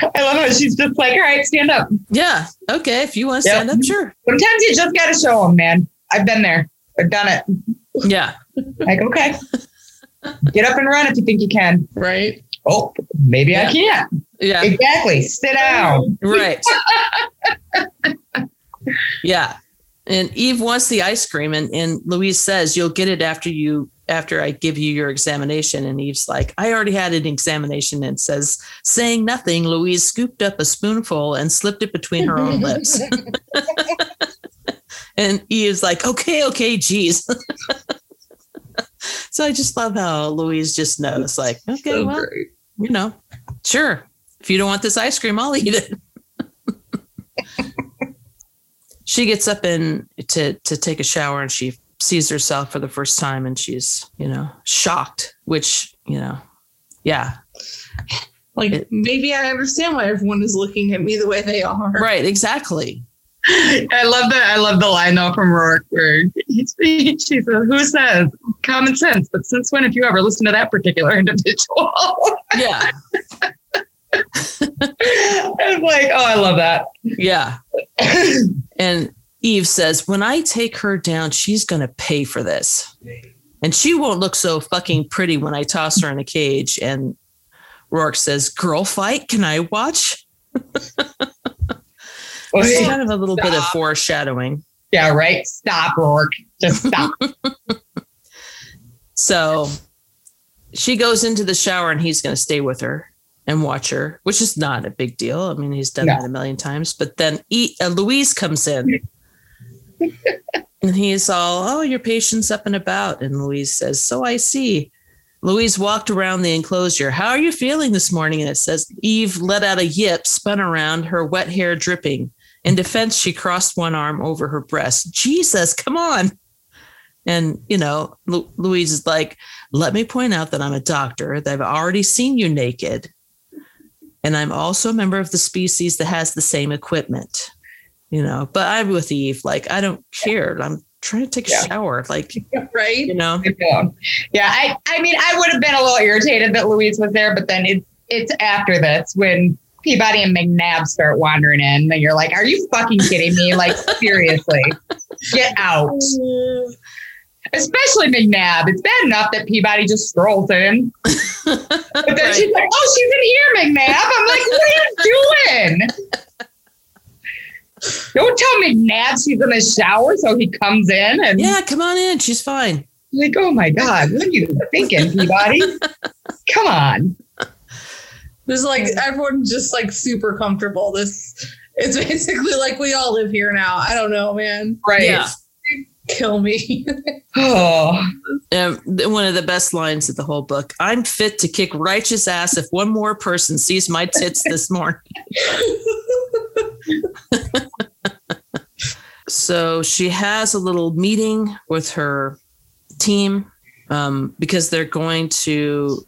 I love it. She's just like, all right, stand up. Yeah. Okay. If you want to Yep. stand up, sure. Sometimes you just got to show them, man. I've been there. I've done it. Yeah. Like, okay. Get up and run if you think you can. Right? Oh, maybe Yeah. I can't. Yeah. Exactly. Sit down. Right. yeah. And Eve wants the ice cream, and, and Louise says, You'll get it after you after I give you your examination. And Eve's like, I already had an examination and says, saying nothing, Louise scooped up a spoonful and slipped it between her own lips. and Eve's like, Okay, okay, geez. so I just love how Louise just knows, like, okay, so well, great. you know, sure. If you don't want this ice cream, I'll eat it. she gets up and to to take a shower and she sees herself for the first time and she's, you know, shocked, which, you know, yeah. Like It- maybe I understand why everyone is looking at me the way they are. Right, exactly. I love the I love the line though from Roarke where she says, "Who says common sense? But since when have you ever listened to that particular individual?" Yeah. I was like, "Oh, I love that." Yeah. And Eve says, when I take her down, she's going to pay for this. And she won't look so fucking pretty when I toss her in a cage. And Roarke says, girl fight? Can I watch? It's kind of a little bit of foreshadowing. yeah, right. Stop, Roarke. Just stop. So she goes into the shower and he's going to stay with her and watch her, which is not a big deal. I mean, he's done No. that a million times. But then e- uh, Louise comes in and he's all, "Oh, your patient's up and about." And Louise says, "So I see." Louise walked around the enclosure. How are you feeling this morning? And it says Eve let out a yip, spun around, her wet hair dripping. In defense, she crossed one arm over her breast. Jesus, come on. And, you know, Louise is like, let me point out that I'm a doctor, that I've already seen you naked. And I'm also a member of the species that has the same equipment, you know. But I'm with Eve. Like, I don't care. I'm trying to take a Yeah. shower. Like, right? you know, Yeah. Yeah. I, I mean, I would have been a little irritated that Louise was there, but then it's it's after this when Peabody and McNabb start wandering in, and you're like, "Are you fucking kidding me? Like, seriously, get out!" Especially McNabb. It's bad enough that Peabody just strolls in, but then Right. she's like, "Oh, she's in here, McNabb." I'm like, "What are you doing?" Don't tell McNabb she's in the shower, so he comes in and yeah, come on in. She's fine. like, oh my God, what are you thinking, Peabody? Come on. There's like everyone's just like super comfortable. This it's basically like we all live here now. I don't know, man. Right. Yeah. Kill me. Oh, Um, th- one of the best lines of the whole book. I'm fit to kick righteous ass if one more person sees my tits this morning. so she has a little meeting with her team um, because they're going to,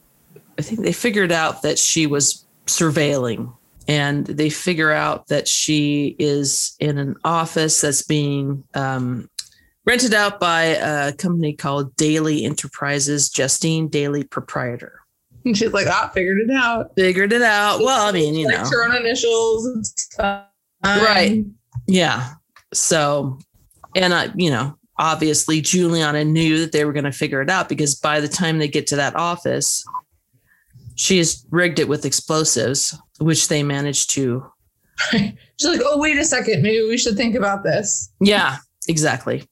I think they figured out that she was surveilling and they figure out that she is in an office that's being um, rented out by a company called Daily Enterprises, Justine Daily proprietor. and she's like, I figured it out. Figured it out. Well, I mean, you like know, her own initials and stuff. Right. Um, yeah. So, and I, you know, obviously Julianna knew that they were going to figure it out because by the time they get to that office, she's rigged it with explosives, which they managed to. She's like, oh, wait a second. Maybe we should think about this. Yeah, exactly.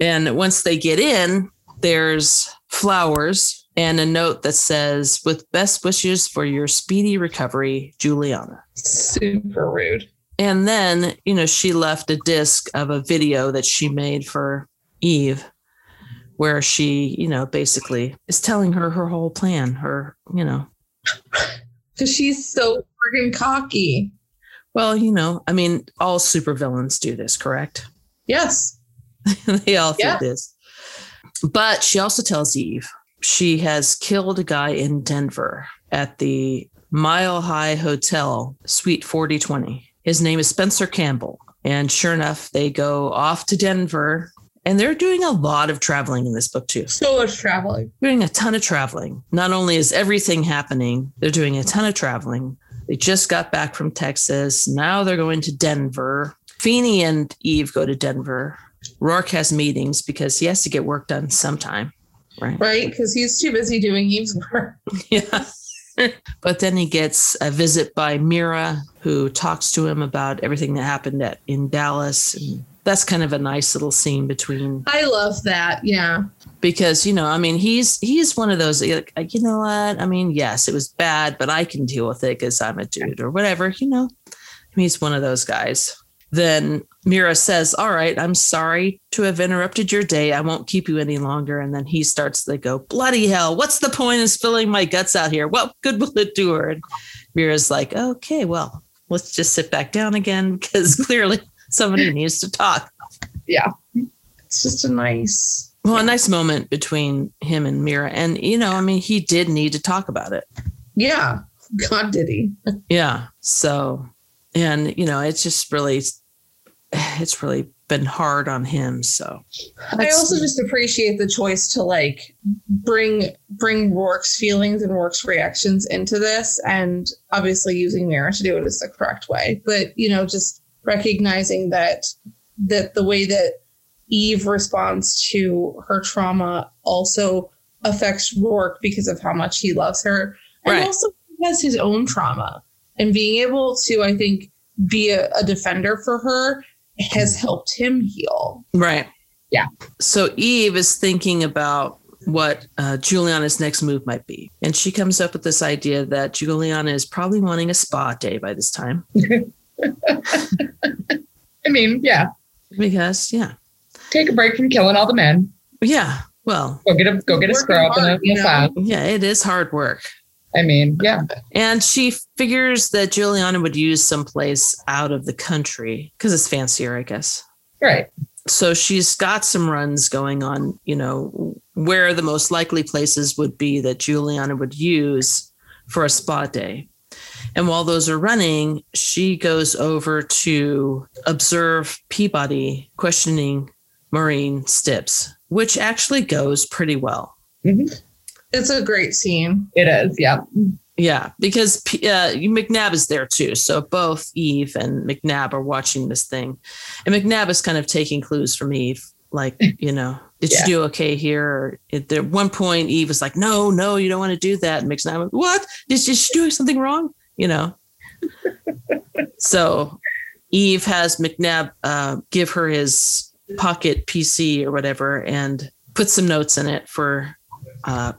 And once they get in, there's flowers and a note that says, with best wishes for your speedy recovery, Julianna. Super rude. And then, you know, she left a disc of a video that she made for Eve where she, you know, basically is telling her her whole plan, her, you know, Because she's so freaking cocky. well, you know, I mean, all supervillains do this, correct? Yes. they all Yeah. do this. But she also tells Eve she has killed a guy in Denver at the Mile High Hotel, Suite 4020. His name is Spencer Campbell. And sure enough, they go off to Denver and they're doing a lot of traveling in this book, too. So much traveling. Doing a ton of traveling. Not only is everything happening, they're doing a ton of traveling. They just got back from Texas. Now they're going to Denver. Feeney and Eve go to Denver. Roarke has meetings because he has to get work done sometime. Right. Right? Because he's too busy doing Eve's work. Yeah. but then he gets a visit by Mira, who talks to him about everything that happened at in Dallas. And that's kind of a nice little scene between I love that. Yeah. because you know i mean he's he's one of those like uh, you know what i mean yes it was bad but i can deal with it because i'm a dude or whatever you know I mean, he's one of those guys then mira says all right i'm sorry to have interrupted your day i won't keep you any longer and then he starts to go bloody hell what's the point in spilling my guts out here what good will it do her and mira's like okay well let's just sit back down again because clearly somebody needs to talk Yeah. It's just a nice. Well, a nice moment between him and Mira. And, you know, I mean, he did need to talk about it. Yeah. God did he. Yeah. So, and, you know, it's just really, it's really been hard on him. So, I also just appreciate the choice to like bring bring Roarke's feelings and Roarke's reactions into this, and obviously using Mira to do it is the correct way. But you know, just recognizing that that the way that Eve responds to her trauma also affects Roarke because of how much he loves her, and Right. also has his own trauma, and being able to, I think, be a, a defender for her has helped him heal. right. Yeah. So Eve is thinking about what uh, Julianna's next move might be. And she comes up with this idea that Julianna is probably wanting a spa day by this time. I mean, yeah. because yeah, Take a break from killing all the men. yeah. Well, Go get a go get a scrub and a hard, you know? yeah, it is hard work. I mean, yeah. And she figures that Julianna would use someplace out of the country because it's fancier, I guess. Right. So she's got some runs going on, you know, where the most likely places would be that Julianna would use for a spa day. And while those are running, she goes over to observe Peabody questioning Maureen Stibbs, which actually goes pretty well. Mm-hmm. It's a great scene. It is. Yeah. Yeah, because P- uh, McNab is there too. So both Eve and McNab are watching this thing. And McNab is kind of taking clues from Eve. Like, you know, did Yeah. you do okay here? At one point, Eve was like, no, no, you don't want to do that. And McNab, what? Is, is she doing something wrong? You know? so Eve has McNab uh, give her his pocket PC or whatever and put some notes in it for uh,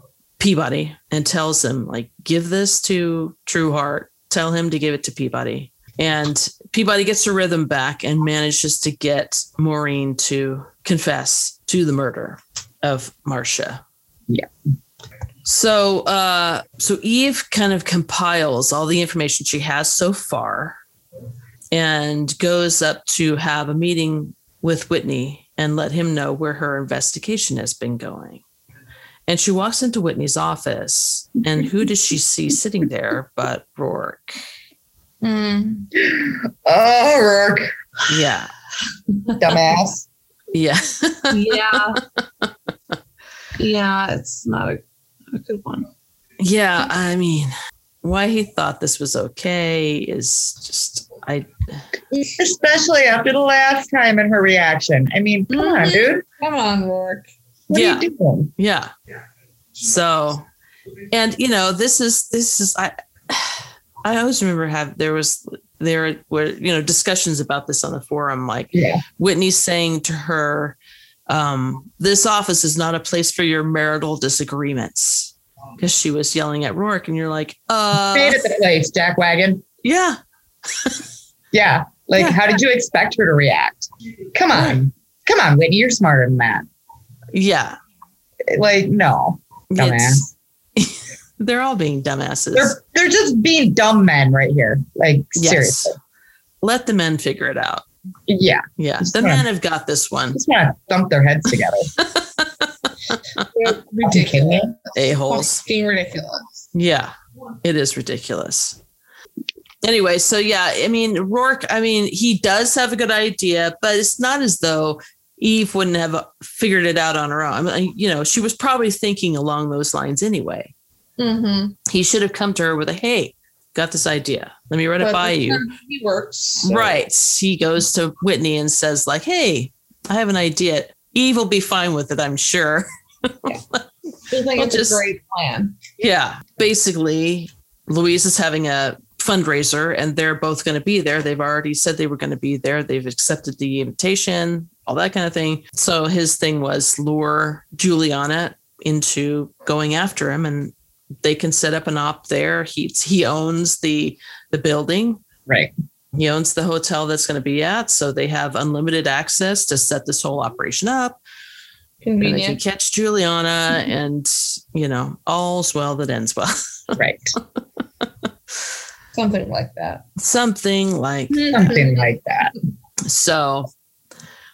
Peabody and tells him, like, give this to Trueheart. Tell him to give it to Peabody. And Peabody gets her rhythm back and manages to get Maureen to confess to the murder of Marcia. Yeah. So uh so Eve kind of compiles all the information she has so far and goes up to have a meeting with Whitney and let him know where her investigation has been going. And she walks into Whitney's office, and who does she see sitting there but Roarke? Mm. Oh, Roarke, Yeah. dumbass. Yeah. Yeah. yeah, it's not a, a good one. Yeah. I mean, why he thought this was okay is just, I, Especially after the last time and her reaction. I mean, come on, Mhm. dude. Come on, Roarke. What Yeah. are you doing? yeah. So, and you know, this is, this is, I, I always remember have, there was, there were, you know, discussions about this on the forum, like, Yeah. Whitney saying to her, um, This office is not a place for your marital disagreements. Because she was yelling at Roarke, and you're like, uh, at the place, Jack Wagon. yeah, Yeah. Like, Yeah. how did you expect her to react? Come on. Come on, Whitney. You're smarter than that. Yeah. Like, no. Dumbass. It's- they're all being dumbasses. They're they're just being dumb men right here. Like, yes. seriously. Let the men figure it out. Yeah. Yeah. Just The wanna- men have got this one. Just want to thump their heads together. Ridiculous. A-holes. Fucking ridiculous. Yeah, it is ridiculous. Anyway, so yeah, I mean, Roarke, I mean, he does have a good idea, but it's not as though Eve wouldn't have figured it out on her own. I mean, you know, she was probably thinking along those lines anyway. Mm-hmm. He should have come to her with a, hey, got this idea. Let me run it by you. He works. so- Right. He goes to Whitney and says, like, hey, I have an idea. Eve will be fine with it, I'm sure. Think Well, it's just- a great plan. Yeah. Basically, Louise is having a fundraiser and they're both going to be there. They've already said they were going to be there. They've accepted the invitation, all that kind of thing. So his thing was lure Julianna into going after him and they can set up an op there. He he owns the the building. right. He owns the hotel that's going to be at, so they have unlimited access to set this whole operation up. And they can Convenient. catch Julianna, and you know, all's well that ends well. Right. Something like that. Something like hmm. Something like that. so.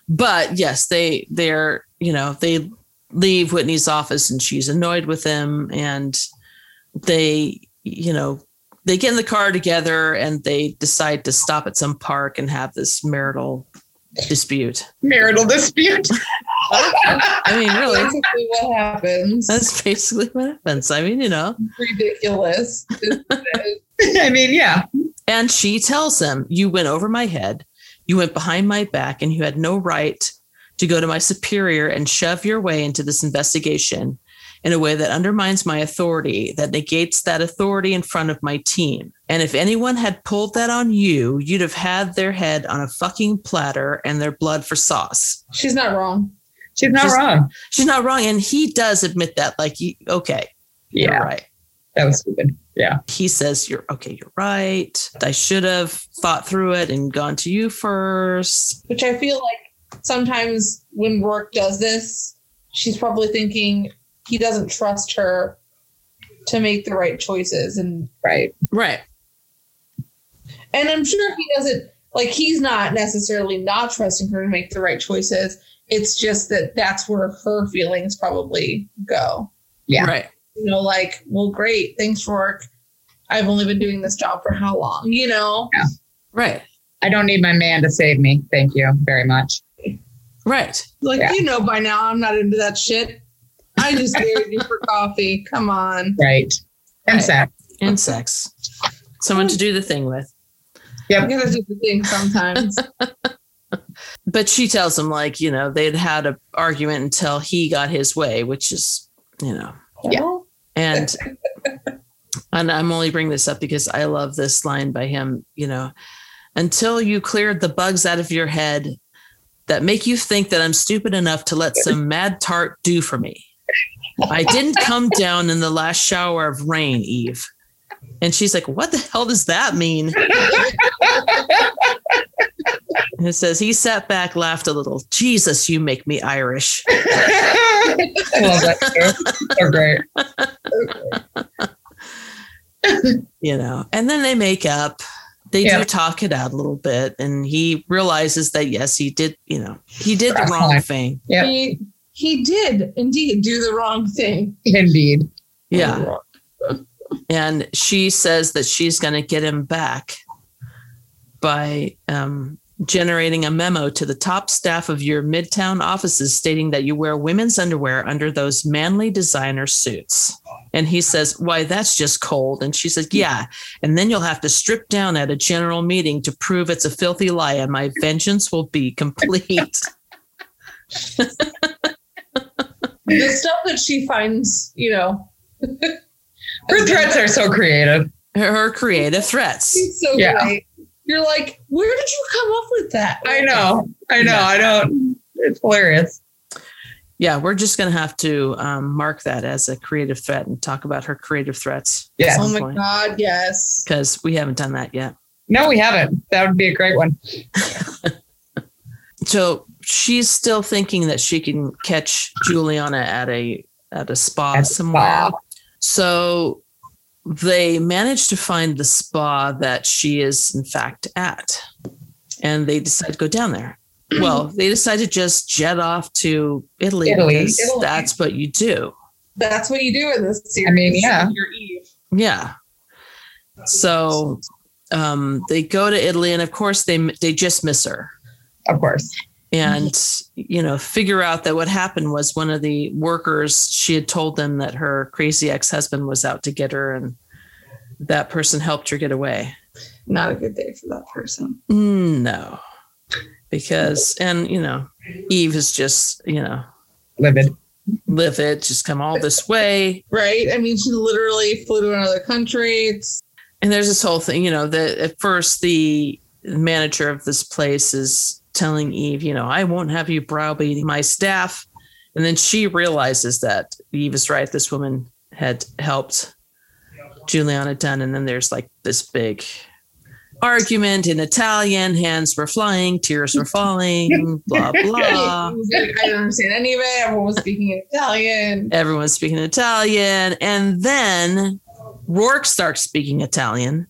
But yes, they they're you know they leave Whitney's office and she's annoyed with him, and they you know they get in the car together and they decide to stop at some park and have this marital dispute. Marital dispute. I mean, really, Basically, what happens? that's basically what happens. I mean, you know. ridiculous. I mean, yeah. And she tells him, You went over my head, you went behind my back, and you had no right to go to my superior and shove your way into this investigation in a way that undermines my authority, that negates that authority in front of my team. And if anyone had pulled that on you, you'd have had their head on a fucking platter and their blood for sauce. She's not wrong. She's not Just- wrong. She's not wrong. And he does admit that, like, you- okay, you're Yeah. right. That was stupid. Yeah. he says you're okay you're right i should have thought through it and gone to you first Which I feel like sometimes when Roarke does this, she's probably thinking he doesn't trust her to make the right choices and Right. Right. and I'm sure he doesn't like he's not necessarily not trusting her to make the right choices. It's just that that's where her feelings probably go. Yeah. Right. You know, like, well, great, thanks, Roarke. I've only been doing this job for how long? You know, Right. I don't need my man to save me. Thank you very much. Right. like Yeah. you know by now I'm not into that shit. I just married you for coffee. Come on. Right. And Right. sex. And sex. Someone to do the thing with. Yeah. I gotta do the thing sometimes. But she tells him, like, you know, they'd had an argument until he got his way, which is, you know, Yeah. and and I'm only bringing this up because I love this line by him, you know, until you cleared the bugs out of your head that make you think that I'm stupid enough to let some mad tart do for me. I didn't come down in the last shower of rain, Eve. And she's like, What the hell does that mean? And it says, He sat back, laughed a little. Jesus, you make me Irish. I love that too. So great. you know and then they make up they Yeah. do talk it out a little bit and he realizes that yes he did you know he did the wrong thing Yep. He he did indeed do the wrong thing. Indeed. yeah and she says that she's going to get him back by um, generating a memo to the top staff of your midtown offices stating that you wear women's underwear under those manly designer suits and he says why that's just cold and she says hmm. yeah and then you'll have to strip down at a general meeting to prove it's a filthy lie and my vengeance will be complete The stuff that she finds, you know. Her threats are so creative. her creative threats It's so Yeah. great. You're like, where did you come up with that? I know. I know. Yeah. I don't. It's hilarious. yeah we're just going to have to um, mark that as a creative threat and talk about her creative threats Yes. Oh my god, yes. because we haven't done that yet No, we haven't. That would be a great one. so she's still thinking that she can catch Julianna at a at a spa At somewhere. spa. So they manage to find the spa that she is in fact at, and they decide to go down there. Well, they decide to just jet off to Italy, Italy. because Italy. that's what you do. That's what you do in this series. I mean, yeah. Eve. Yeah. So um, they go to Italy, and of course they they just miss her. Of course. Mm-hmm. and you know figure out that what happened was one of the workers she had told them that her crazy ex-husband was out to get her and that person helped her get away Not a good day for that person. No because and you know eve is just you know Livid. livid just come all this way Right? I mean, she literally flew to another country. It's and there's this whole thing you know that at first the manager of this place is telling eve you know i won't have you browbeating my staff and then she realizes that eve is right this woman had helped julianna dunne and then there's like this big argument in italian hands were flying tears were falling blah blah I didn't understand any of it. Everyone was speaking in Italian. everyone's speaking Italian. And then Roarke starts speaking Italian,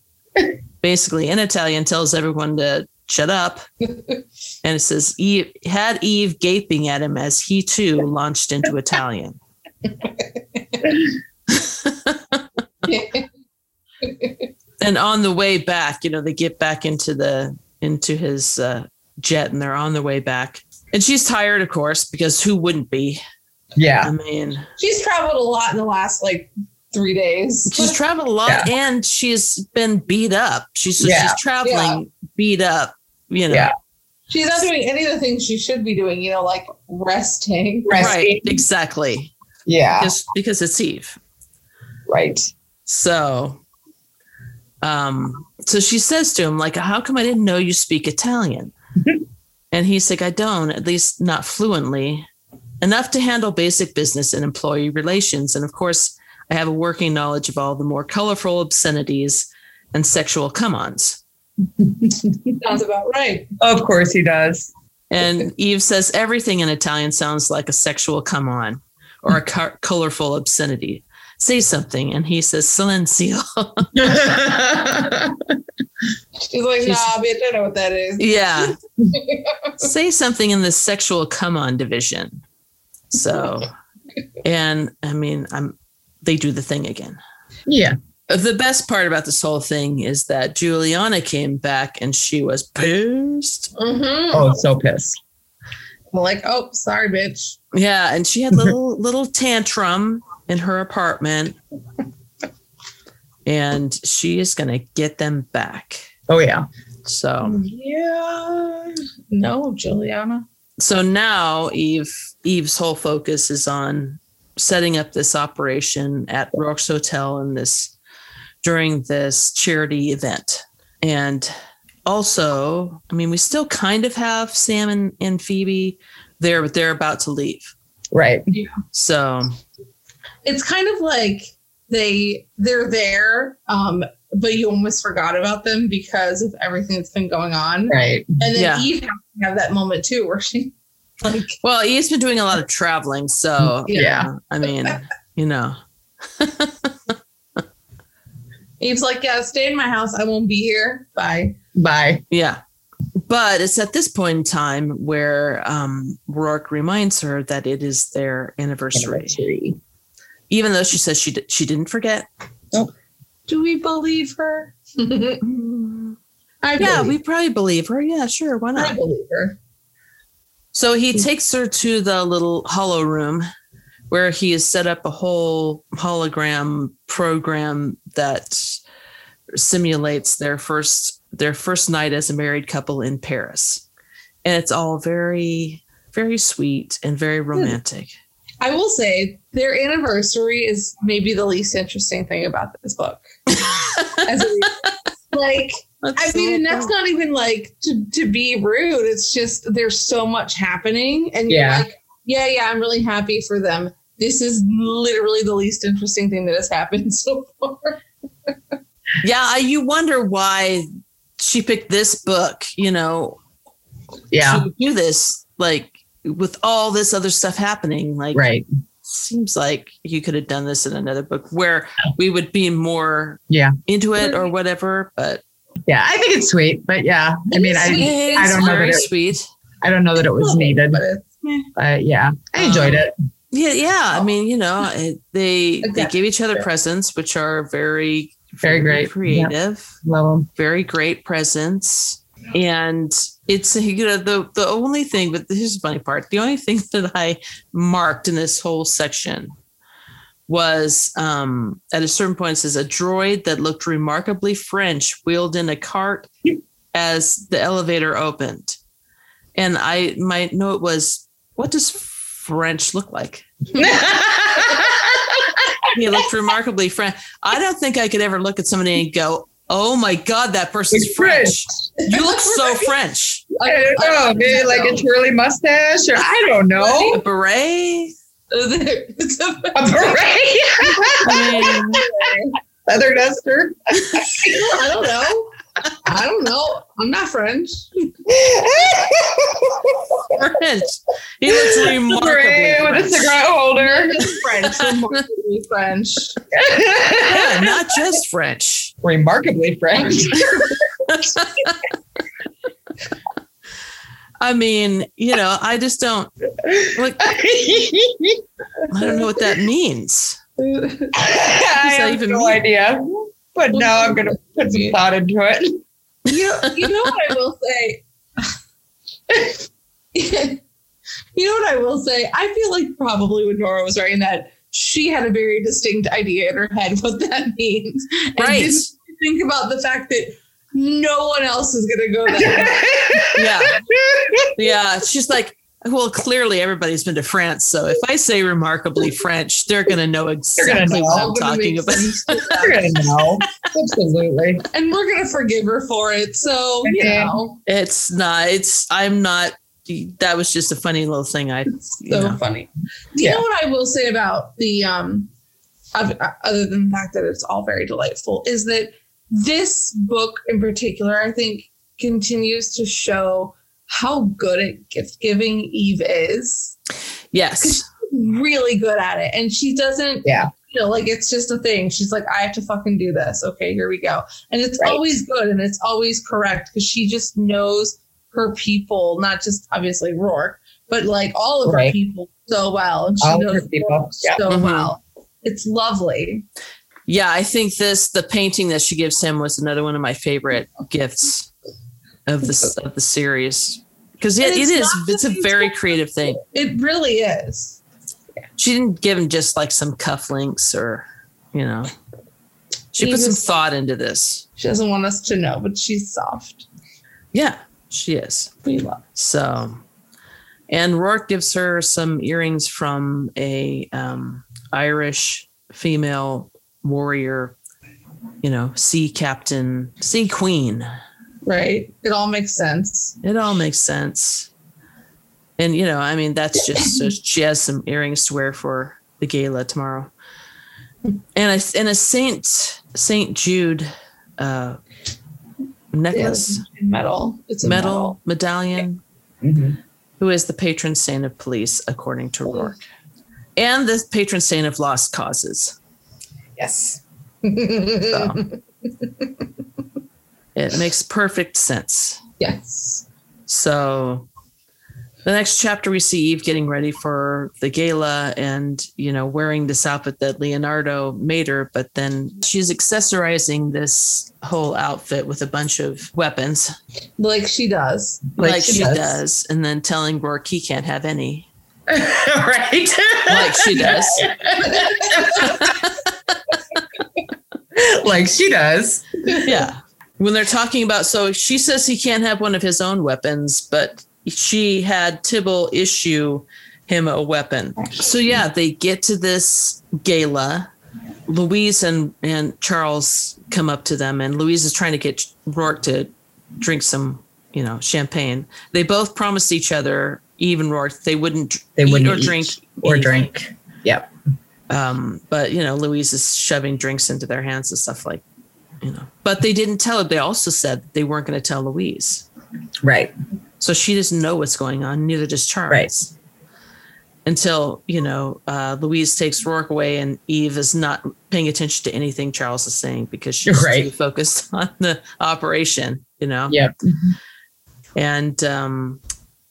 basically in Italian, tells everyone to shut up. And it says, Eve had Eve gaping at him as he too launched into Italian. And on the way back, you know, they get back into the into his uh, jet and they're on their way back. And she's tired, of course, because who wouldn't be? Yeah. I mean, She's traveled a lot in the last like three days. She's traveled a lot Yeah. and she's been beat up. She's Yeah. she's traveling beat up, you know. Yeah. She's not doing any of the things she should be doing, you know, like resting. Right, exactly. Yeah. Just because it's Eve. Right. So um so she says to him like how come I didn't know you speak Italian? and he's like I don't, at least not fluently, enough to handle basic business and employee relations and of course I have a working knowledge of all the more colorful obscenities and sexual come-ons. He sounds about right. Of course he does. And Eve says everything in Italian sounds like a sexual come on or a co- colorful obscenity. Say something. And he says silencio. She's like, She's- nah, bitch, I know what that is. yeah. Say something in the sexual come on division. So, and I mean, I'm, they do the thing again. yeah. The best part about this whole thing is that Julianna came back and she was pissed. Mm-hmm. Oh, so pissed. I'm like, oh, sorry, bitch. Yeah, and she had little little tantrum in her apartment. And she is going to get them back. Oh yeah. So Yeah. No, Julianna. so now Eve Eve's whole focus is on setting up this operation at Roarke's Hotel in this during this charity event. And also, I mean, we still kind of have Sam and, and Phoebe there, but they're about to leave. Right. Yeah. So It's kind of like they they're there, um, but you almost forgot about them because of everything that's been going on. Right. And then Yeah. Eve has to have that moment too where she like Well, Eve's been doing a lot of traveling, so Yeah. I mean, you know, Eve's like, Yeah, stay in my house. I won't be here. Bye. Bye. yeah. But it's at this point in time where um, Roarke reminds her that it is their anniversary, even though she says she di- she didn't forget. Do we believe her? I Yeah, believe, we probably believe her. Yeah, sure, why I not? believe her. So he takes her to the little hollow room where he has set up a whole hologram program that simulates their first their first night as a married couple in Paris. And it's all very very sweet and very hmm. romantic. I will say their anniversary is maybe the least interesting thing about this book. As a, like, I mean, and that's not even like to, to be rude. It's just there's so much happening, and you're Yeah. like, yeah, yeah, I'm really happy for them. This is literally the least interesting thing that has happened so far. yeah, I- you wonder why she picked this book, you know, Yeah. to do this like with all this other stuff happening like Right. seems like you could have done this in another book where we would be more Yeah. into it or whatever but Yeah. I think it's sweet, but yeah. I mean, I I don't know very that it- sweet I don't know that it was needed, But but yeah, I enjoyed Um, it. Yeah yeah i mean you know it, they they give each other presents which are very Very great. creative. Love them. very great presents. And it's you know the the only thing but this is the funny part. The only thing that i marked in this whole section was um at a certain point it says a droid that looked remarkably french wheeled in a cart as the elevator opened. And i my note was what does french look like he looked remarkably french i don't think i could ever look at somebody and go oh my god that person's It's french you look so french I don't know. Maybe like a twirly mustache, or I don't know. a beret it's a, A beret, I mean, leather duster. I don't know. I don't know. I'm not French. french he looks remarkably Beret with a french. cigarette holder. French. Remarkably French. yeah not just french Remarkably French. i mean you know i just don't like i don't know what that means I that have even no mean? idea. But now I'm gonna put some thought into it. You know, you know what I will say? you know what I will say? I feel like probably when Nora was writing that, she had a very distinct idea in her head what that means. And Right. didn't think about the fact that no one else is going to go there. yeah yeah she's like well clearly everybody's been to france so if i say remarkably french they're going to know gonna exactly what i'm Gonna talking about sense to them. You're gonna know. Absolutely. and we're going to forgive her for it. So, you Yeah. know, it's not it's i'm not that was just a funny little thing i it's you so know. funny. Do you Yeah. know what I will say about the, um, uh, other than the fact that it's all very delightful, is that this book in particular, I think, continues to show how good at gift giving Eve is. Yes. Really good at it. And she doesn't, Yeah. you know, like it's just a thing. She's like, I have to fucking do this. Okay, here we go. And it's Right. always good and it's always correct because she just knows her people, not just obviously Roarke, but like all of her people so well. And she All knows her people, yeah. so Mhm. well. It's lovely. Yeah, I think this the painting that she gives him was another one of my favorite gifts of the of the series because it, it's it's a very creative thing. It really is. She didn't give him just like some cufflinks or you know. She He put some thought into this. She doesn't want us to know, but she's soft. Yeah, she is. We love. So, and Roarke gives her some earrings from a um, Irish female warrior, you know, sea captain, sea queen. Right. It all makes sense. It all makes sense. And you know, I mean, that's just so she has some earrings to wear for the gala tomorrow, and a and a Saint Saint Jude uh, necklace, Yeah, metal. It's a medal, metal. medallion. Mhm. who is the patron saint of police, according to Roarke, and the patron saint of lost causes. Yes. So it makes perfect sense. yes. So the next chapter, we see Eve getting ready for the gala and, you know, wearing this outfit that Leonardo made her, but then she's accessorizing this whole outfit with a bunch of weapons, Like she does. like, she, does. and then telling Roarke he can't have any, right. like she does. like she does. yeah. When they're talking about, so she says he can't have one of his own weapons, but she had Tibble issue him a weapon. So yeah, they get to this gala. Louise and, and Charles come up to them, and Louise is trying to get Roarke to drink some, you know, champagne. They both promised each other, even Roarke, they wouldn't They wouldn't or drink or anything. drink. Yep. Um, but you know, Louise is shoving drinks into their hands and stuff like, you know. But they didn't tell her. They also said they weren't going to tell Louise, Right. so she doesn't know what's going on. Neither does Charles. Right. Until you know, uh, Louise takes Roarke away, and Eve is not paying attention to anything Charles is saying because she's Right. too focused on the operation. You know. Yeah. And um,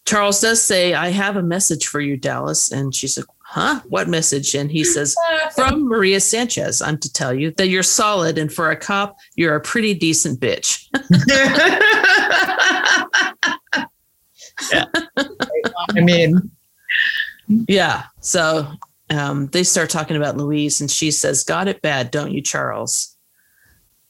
Charles does say, "I have a message for you, Dallas," and she's like, "Huh? What message?" And he says, from Maria Sanchez. I'm to tell you that you're solid, and for a cop, you're a pretty decent bitch. Yeah. I mean, yeah. So um, they start talking about Louise, and she says, "Got it bad, don't you, Charles?"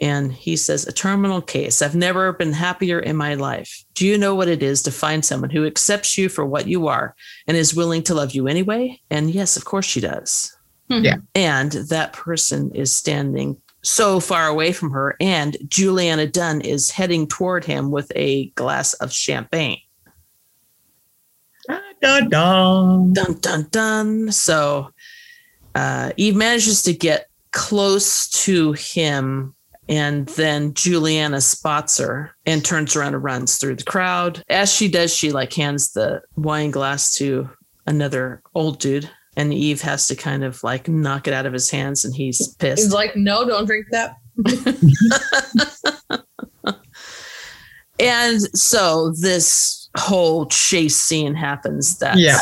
And he says, "A terminal case. I've never been happier in my life. Do you know what it is to find someone who accepts you for what you are and is willing to love you anyway?" And yes, of course she does. Yeah. And that person is standing so far away from her, and Julianna Dunne is heading toward him with a glass of champagne. da, da, da. Dun dun dun. So uh, Eve manages to get close to him, and then Julianna spots her and turns around and runs through the crowd. As she does, she like hands the wine glass to another old dude, and Eve has to kind of like knock it out of his hands, and he's pissed. He's like, no, don't drink that. And so this whole chase scene happens. That Yeah.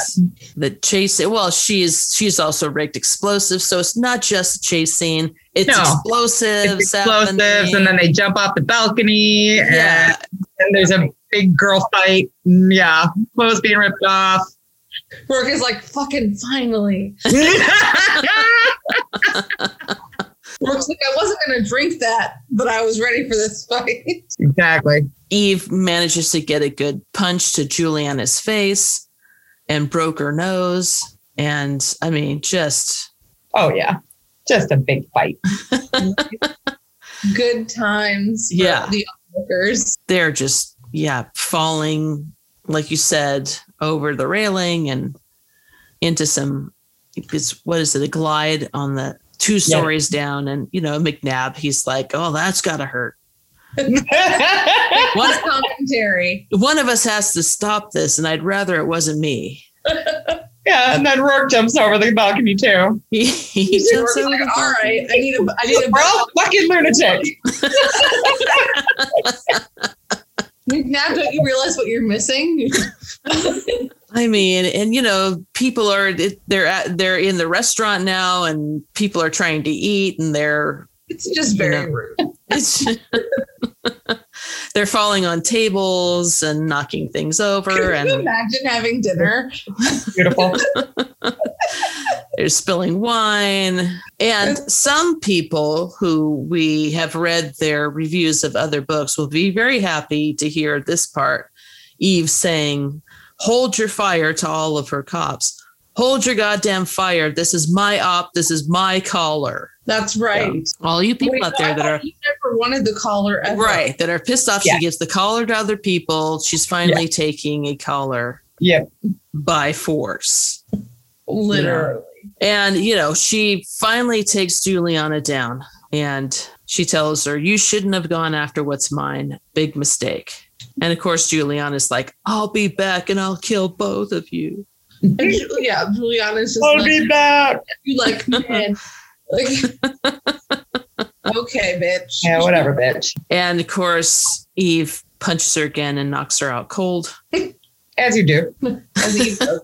the chase. Well, she's she's also rigged explosives, so it's not just a chase scene. It's No. explosives. It's explosives, happening. and then they jump off the balcony, yeah, and then there's a big girl fight. Yeah, clothes being ripped off. Roarke is like, fucking finally. Roarke's like, I wasn't going to drink that, but I was ready for this fight. exactly. Eve manages to get a good punch to Julianna's face and broke her nose. And I mean, just Oh yeah, just a big fight. Good times. for Yeah. The onlookers. they're just yeah falling like you said over the railing and into some it's what is it a glide on the two stories down and you know mcnab he's like oh that's gotta hurt One, commentary. one of us has to stop this, and I'd rather it wasn't me. yeah, and then Roarke jumps over the balcony too. He, he We're jumps over like, the all right, I need a, I need a. We're all fucking lunatic Now, don't you realize what you're missing? I mean, and you know, people are they're at, they're in the restaurant now, and people are trying to eat, and they're It's just very know. rude. it's they're falling on tables and knocking things over, Can you and imagine having dinner? Beautiful. they're spilling wine. And some people who we have read their reviews of other books will be very happy to hear this part. Eve saying, Hold your fire to all of her cops. Hold your goddamn fire. This is my op. This is my caller. That's right. All you people Wait, out there that are you never wanted the collar ever. right, that are pissed off, Yeah. she gives the collar to other people. She's finally taking a collar Yep. by force. Literally. And, you know, she finally takes Julianna down and she tells her, You shouldn't have gone after what's mine. Big mistake. And of course, Julianna's like, I'll be back and I'll kill both of you. And yeah, Julianna's just like, I'll like, be back. you like, man. Like, okay, bitch. Yeah, whatever, bitch. And of course, Eve punches her again and knocks her out cold. As you do. As he goes.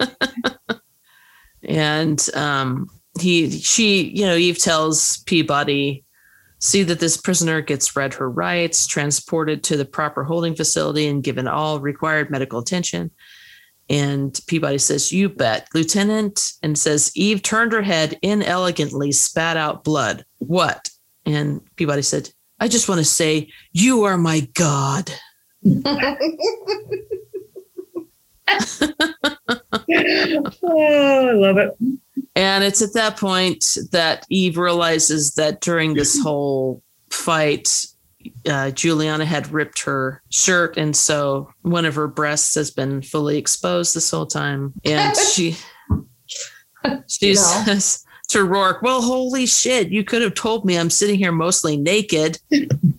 And um, he, she, you know, Eve tells Peabody, see that this prisoner gets read her rights, transported to the proper holding facility, and given all required medical attention. And Peabody says, You bet, Lieutenant. And says, Eve turned her head inelegantly, spat out blood. What? And Peabody said, I just want to say, You are my God. Oh, I love it. And it's at that point that Eve realizes that during this whole fight, uh, Julianna had ripped her shirt, and so one of her breasts has been fully exposed this whole time. And she she No. says to Roarke, "Well, holy shit! You could have told me I'm sitting here mostly naked."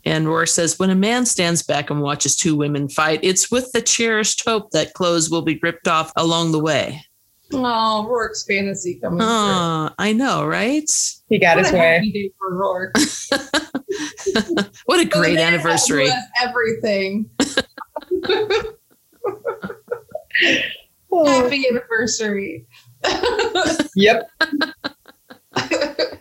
And Roarke says, "When a man stands back and watches two women fight, it's with the cherished hope that clothes will be ripped off along the way." Oh, Roarke's fantasy coming through. Oh, I know, right? He got What his a way. happy day for Roarke. What a great man anniversary. who has Everything. Oh, Happy anniversary. Yep.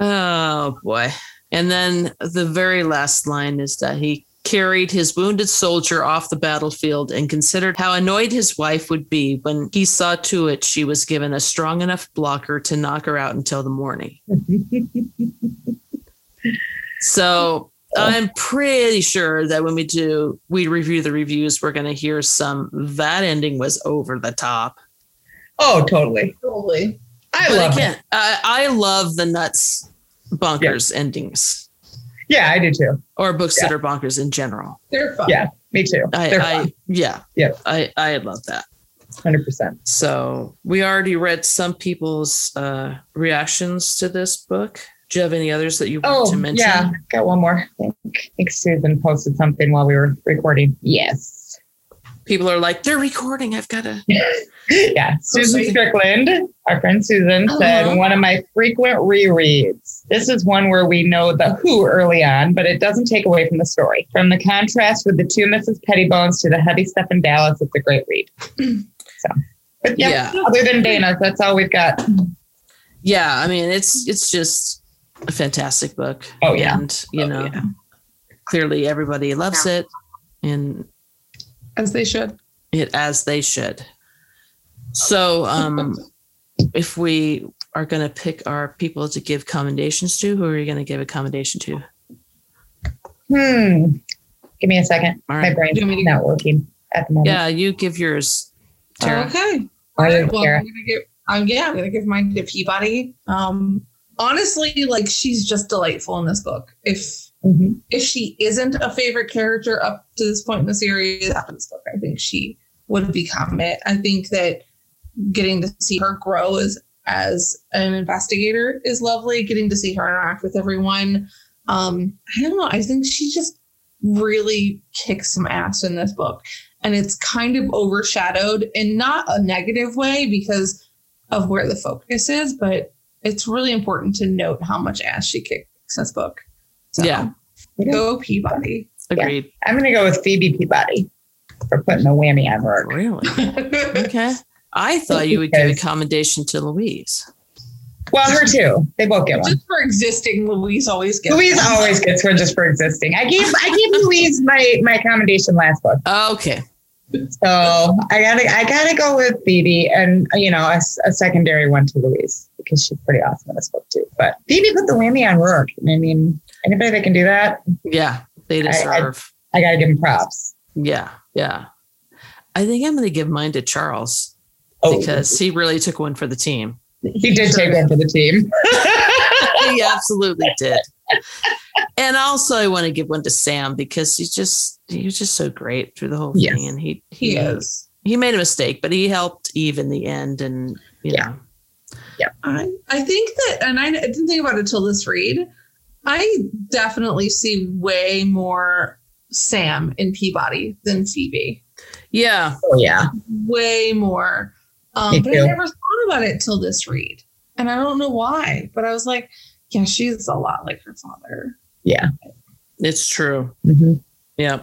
Oh boy. And then the very last line is that he carried his wounded soldier off the battlefield and considered how annoyed his wife would be when he saw to it she was given a strong enough blocker to knock her out until the morning. So I'm pretty sure that when we do, we review the reviews, we're going to hear some that ending was over the top. Oh, totally. Totally. I but love again, it. I, I love the nuts bonkers endings Yeah, I do too. or books Yeah. that are bonkers in general. They're fun. Yeah, me too. I, They're I yeah, Yeah. I I love that. hundred percent. So we already read some people's uh, reactions to this book. Do you have any others that you want Oh, to mention? yeah. Got one more. I think, I think Susan posted something while we were recording. Yes. People are like, they're recording. I've got to. yeah. Susan. Strickland, our friend Susan, said Uh-huh. one of my frequent rereads. This is one where we know the who early on, but it doesn't take away from the story. From the contrast with the two Mrs. Pettibones to the heavy stuff in Dallas, it's a great read. so, but yeah, Yeah. other than Dana, that's all we've got. Yeah, I mean, it's it's just a fantastic book. Oh, yeah. and you Oh, know, yeah. clearly everybody loves it, and As they should. it as they should. So, um, if we are going to pick our people to give commendations to, who are you going to give a commendation to? Hmm. Give me a second. All My right. brain's Do you want me to- not working at the moment. Yeah, you give yours, Tara. Okay. All right, well, Tara. I'm gonna give. Um, yeah, I'm gonna give mine to Peabody. Um, honestly, like she's just delightful in this book. If Mhm. if she isn't a favorite character up to this point in the series, after this book, I think she would become it. I think that getting to see her grow as as an investigator is lovely. Getting to see her interact with everyone. Um, I don't know. I think she just really kicks some ass in this book. And it's kind of overshadowed in not a negative way because of where the focus is, but it's really important to note how much ass she kicks in this book. So Yeah. go Peabody. Agreed. I'm going to go with Phoebe Peabody for putting a whammy on Roarke. Really? Okay. I thought you would give a commendation to Louise. Well, her too. They both get one. Just for existing, Louise always gets Louise one. always gets one just for existing. I gave I gave Louise my my commendation last book, oh, Okay. so I gotta I gotta go with Phoebe, and you know a secondary one to Louise because she's pretty awesome in this book too. But Phoebe put the whammy on Roarke. I mean, anybody that can do that, Yeah. They I- I- deserve. I gotta give him props. yeah. Yeah. I think I'm going to give mine to Charles Oh, because he really took one for the team. he did take one for the team. he absolutely did. And also, I want to give one to Sam because he's just he was just so great through the whole Yes. thing, and he He is. he made a mistake, but he helped Eve in the end, and you Yeah. know, I, I think that, and I didn't think about it till this read. I definitely see way more Sam in Peabody than Phoebe. yeah, Oh yeah, Way more. Um, Me but I never thought about it till this read. And I don't know why, but I was like, yeah, she's a lot like her father. yeah. it's true. hmm Yeah.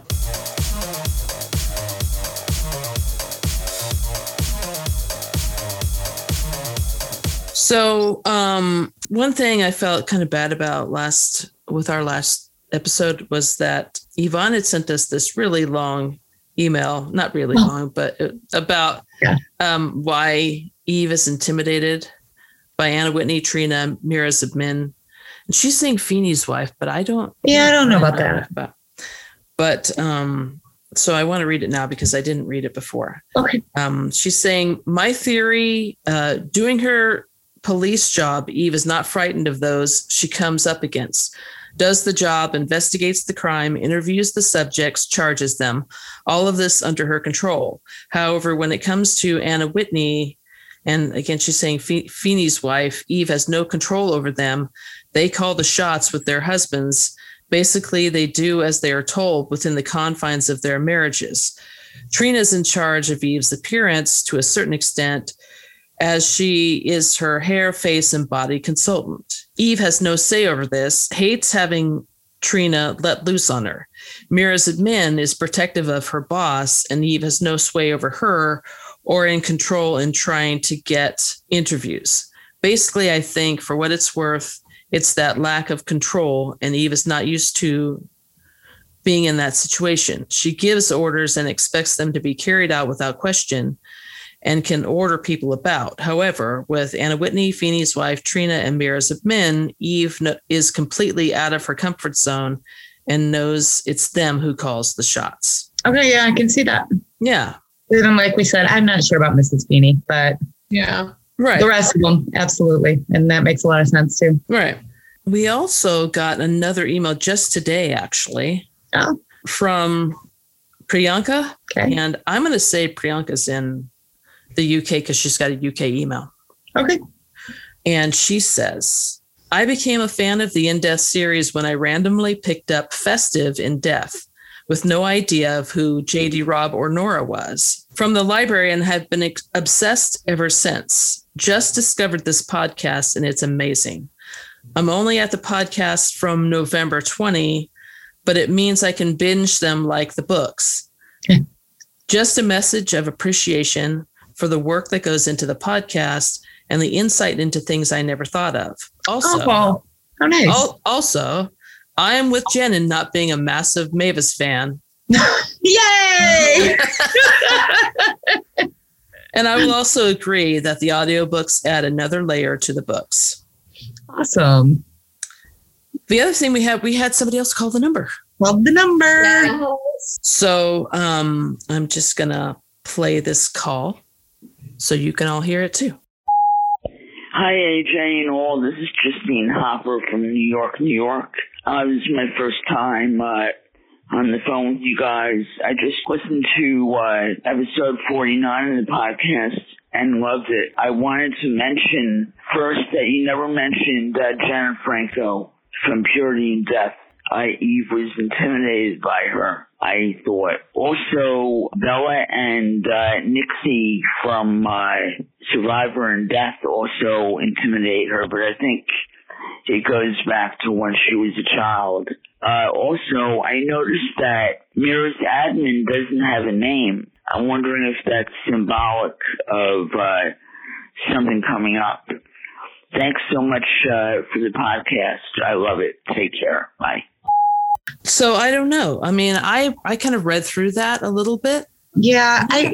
So, um, one thing I felt kind of bad about last with our last episode was that Yvonne had sent us this really long email, not really Oh. long, but uh, about Yeah. um, why Eve is intimidated by Anna Whitney, Trina, Mira Zibmin. And she's saying Feeney's wife, but I don't. Yeah, I don't know I about that. about- But um, so I want to read it now because I didn't read it before. Okay. Um, she's saying, My theory, uh, doing her police job, Eve is not frightened of those she comes up against. Does the job, investigates the crime, interviews the subjects, charges them. All of this under her control. However, when it comes to Anna Whitney, and again, she's saying Fe- Feeney's wife, Eve has no control over them. They call the shots with their husbands. Basically, they do as they are told within the confines of their marriages. Trina's in charge of Eve's appearance to a certain extent, as she is her hair, face, and body consultant. Eve has no say over this, hates having Trina let loose on her. Mira's admin is protective of her boss, and Eve has no sway over her or in control in trying to get interviews. Basically, I think for what it's worth, it's that lack of control, and Eve is not used to being in that situation. She gives orders and expects them to be carried out without question and can order people about. However, with Anna Whitney, Feeney's wife, Trina, and Mira's of Men, Eve no- is completely out of her comfort zone and knows it's them who calls the shots. Okay, yeah, I can see that. Yeah, And like we said, I'm not sure about Mrs. Feeney, but Yeah. right. the rest of them, absolutely. And that makes a lot of sense too. Right. We also got another email just today, actually, Oh. from Priyanka. Okay. And I'm going to say Priyanka's in the UK because she's got a UK email. Okay. And she says, I became a fan of the In Death series when I randomly picked up Festive in Death with no idea of who JD Robb or Nora was from the library and have been ex- obsessed ever since. Just discovered this podcast and it's amazing. I'm only at the podcast from November 20, but it means I can binge them like the books. Just a message of appreciation for the work that goes into the podcast and the insight into things I never thought of. Also, oh, well, how nice. al- also, I am with Jen in not being a massive Mavis fan, Yay! and I will also agree that the audiobooks add another layer to the books. awesome. The other thing we had, we had somebody else call the number. Love the number. So um, I'm just gonna play this call so you can all hear it too. Hi, AJ and all. This is Justine Hopper from New York, New York. Uh, this is my first time uh, on the phone with you guys. I just listened to uh, episode 49 of the podcast and loved it. I wanted to mention first that you never mentioned uh, Janet Franco from Purity in Death. Eve was intimidated by her. I thought also Bella and uh, Nixie from uh, Survivor in Death also intimidate her, but I think it goes back to when she was a child. Uh, also, I noticed that Mira's admin doesn't have a name. I'm wondering if that's symbolic of uh, something coming up. Thanks so much uh, for the podcast. I love it. Take care. Bye. So I don't know. I mean, I I kind of read through that a little bit. Yeah, I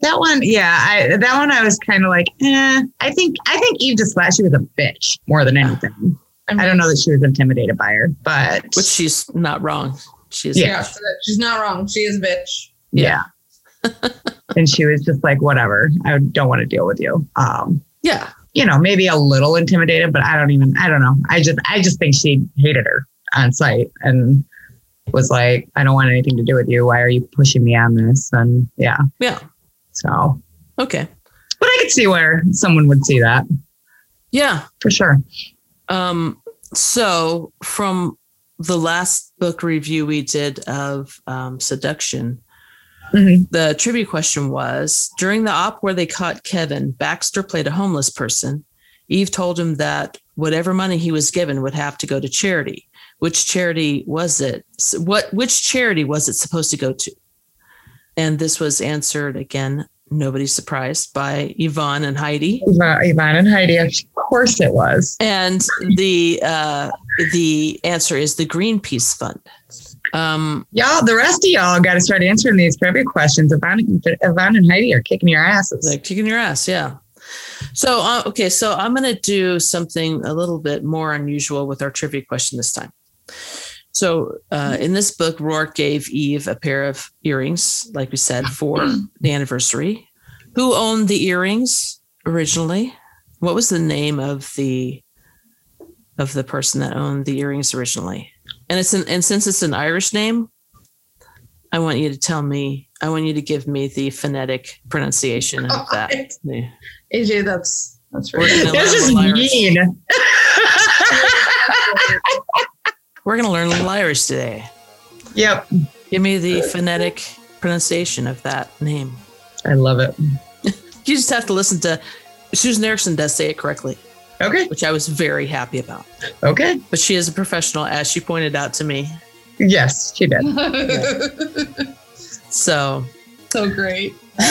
that one. Yeah, I that one. I was kind of like, eh. I think I think Eve just thought she was a bitch more than anything. I don't know that she was intimidated by her, but Which she's not wrong. She's Yeah. Yeah, so she's not wrong. She is a bitch. yeah. and she was just like, whatever. I don't want to deal with you. Um, yeah. you know, maybe a little intimidated, but I don't even. I don't know. I just I just think she hated her on sight and was like, I don't want anything to do with you. Why are you pushing me on this? And yeah, Yeah. so. Okay. But I could see where someone would see that Yeah. for sure. Um, so from the last book review we did of um, seduction, Mhm. the trivia question was during the op where they caught Kevin, Baxter played a homeless person. Eve told him that whatever money he was given would have to go to charity. Which charity was it? What which charity was it supposed to go to? And this was answered again, nobody's surprised by Yvonne and Heidi. Yvonne Yvonne and Heidi, of course it was. And the uh, the answer is the Greenpeace Fund. Um, Y'all, the rest of y'all got to start answering these trivia questions. Yvonne, Yvonne and Heidi are kicking your asses. like kicking your ass, yeah. So uh, okay, so I'm gonna do something a little bit more unusual with our trivia question this time. So uh, in this book, Roarke gave Eve a pair of earrings, like we said, for the anniversary. Who owned the earrings originally? What was the name of the of the person that owned the earrings originally? And it's an and since it's an Irish name, I want you to tell me. I want you to give me the phonetic pronunciation of that. Yeah. AJ, that's that's gonna This is mean. We're gonna learn a Irish today. yep. Give me the phonetic pronunciation of that name. I love it. You just have to listen to. Susan Ericksen does say it correctly, Okay. which I was very happy about. Okay. But she is a professional, as she pointed out to me. Yes, she did. So so great.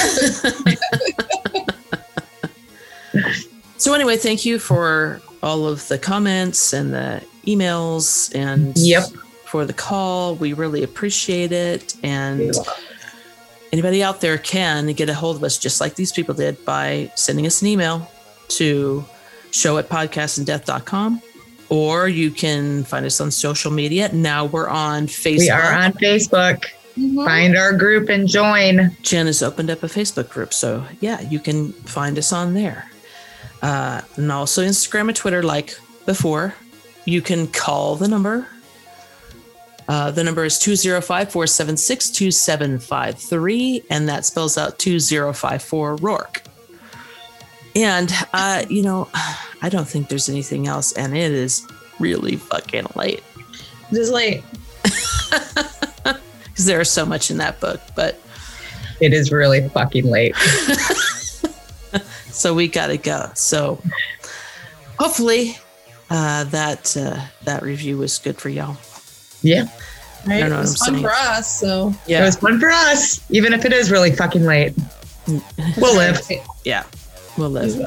So anyway, thank you for all of the comments and the emails and Yep. for the call. We really appreciate it. And anybody out there can get a hold of us just like these people did by sending us an email to show at podcastindeath.com or you can find us on social media. Now we're on Facebook. We are on Facebook. Mhm. Find our group and join. Jen has opened up a Facebook group. So, yeah, you can find us on there. Uh, and also Instagram and Twitter, like before. You can call the number. Uh, the number is 205 476 2753, and that spells out 2054 Roarke. And, uh, you know, I don't think there's anything else, and it is really fucking late Just late. because there's so much in that book. But It is really fucking late. so we gotta go. So hopefully uh, that uh, that review was good for y'all. Yeah. right, don't know it was fun saying. for us. So yeah, It was fun for us, even if it is really fucking late. We'll live. yeah, we'll live.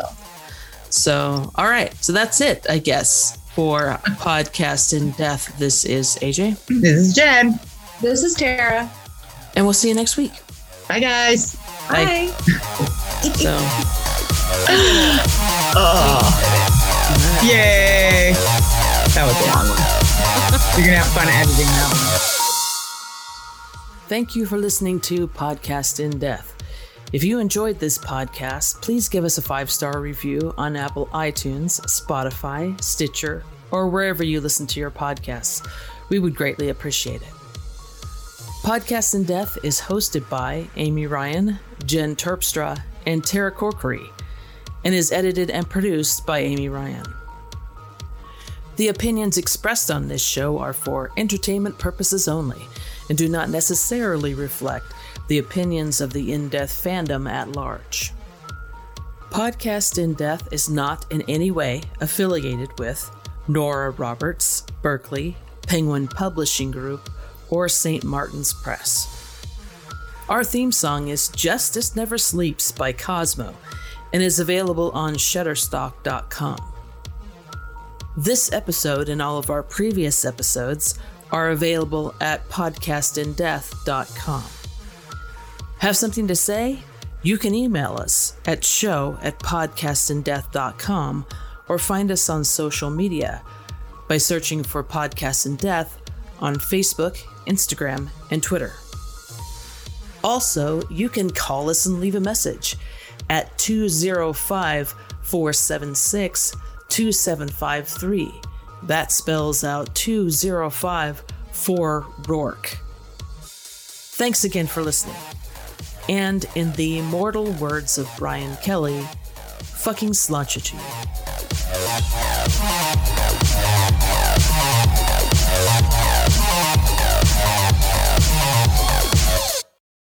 So all right, so that's it, I guess, for podcast in death. This is AJ, This is Jen. This is Tara. and we'll see you next week. Bye, guys. Bye. So Oh. Yay. That was a long one. You're to have fun editing that one. Thank you for listening to Podcast in Death. If you enjoyed this podcast, please give us a five star review on Apple iTunes, Spotify, Stitcher, or wherever you listen to your podcasts. We would greatly appreciate it. Podcast in Death is hosted by Amy Ryan, Jen Terpstra, and Tara Corkery, and is edited and produced by Amy Ryan. The opinions expressed on this show are for entertainment purposes only and do not necessarily reflect the opinions of the In Death fandom at large. Podcast In Death is not in any way affiliated with Nora Roberts, Berkley, Penguin Publishing Group, or St. Martin's Press. Our theme song is Justice Never Sleeps by Cosmo and is available on Shutterstock.com. This episode and all of our previous episodes are available at podcastindeath.com. Have something to say? You can email us at show at podcastindeath.com or find us on social media by searching for Podcast in Death on Facebook, Instagram, and Twitter. Also, you can call us and leave a message at 205 476 2753. That spells out 205 for Roarke. Thanks again for listening. And in the immortal words of Brian Kelly, fucking slouch you.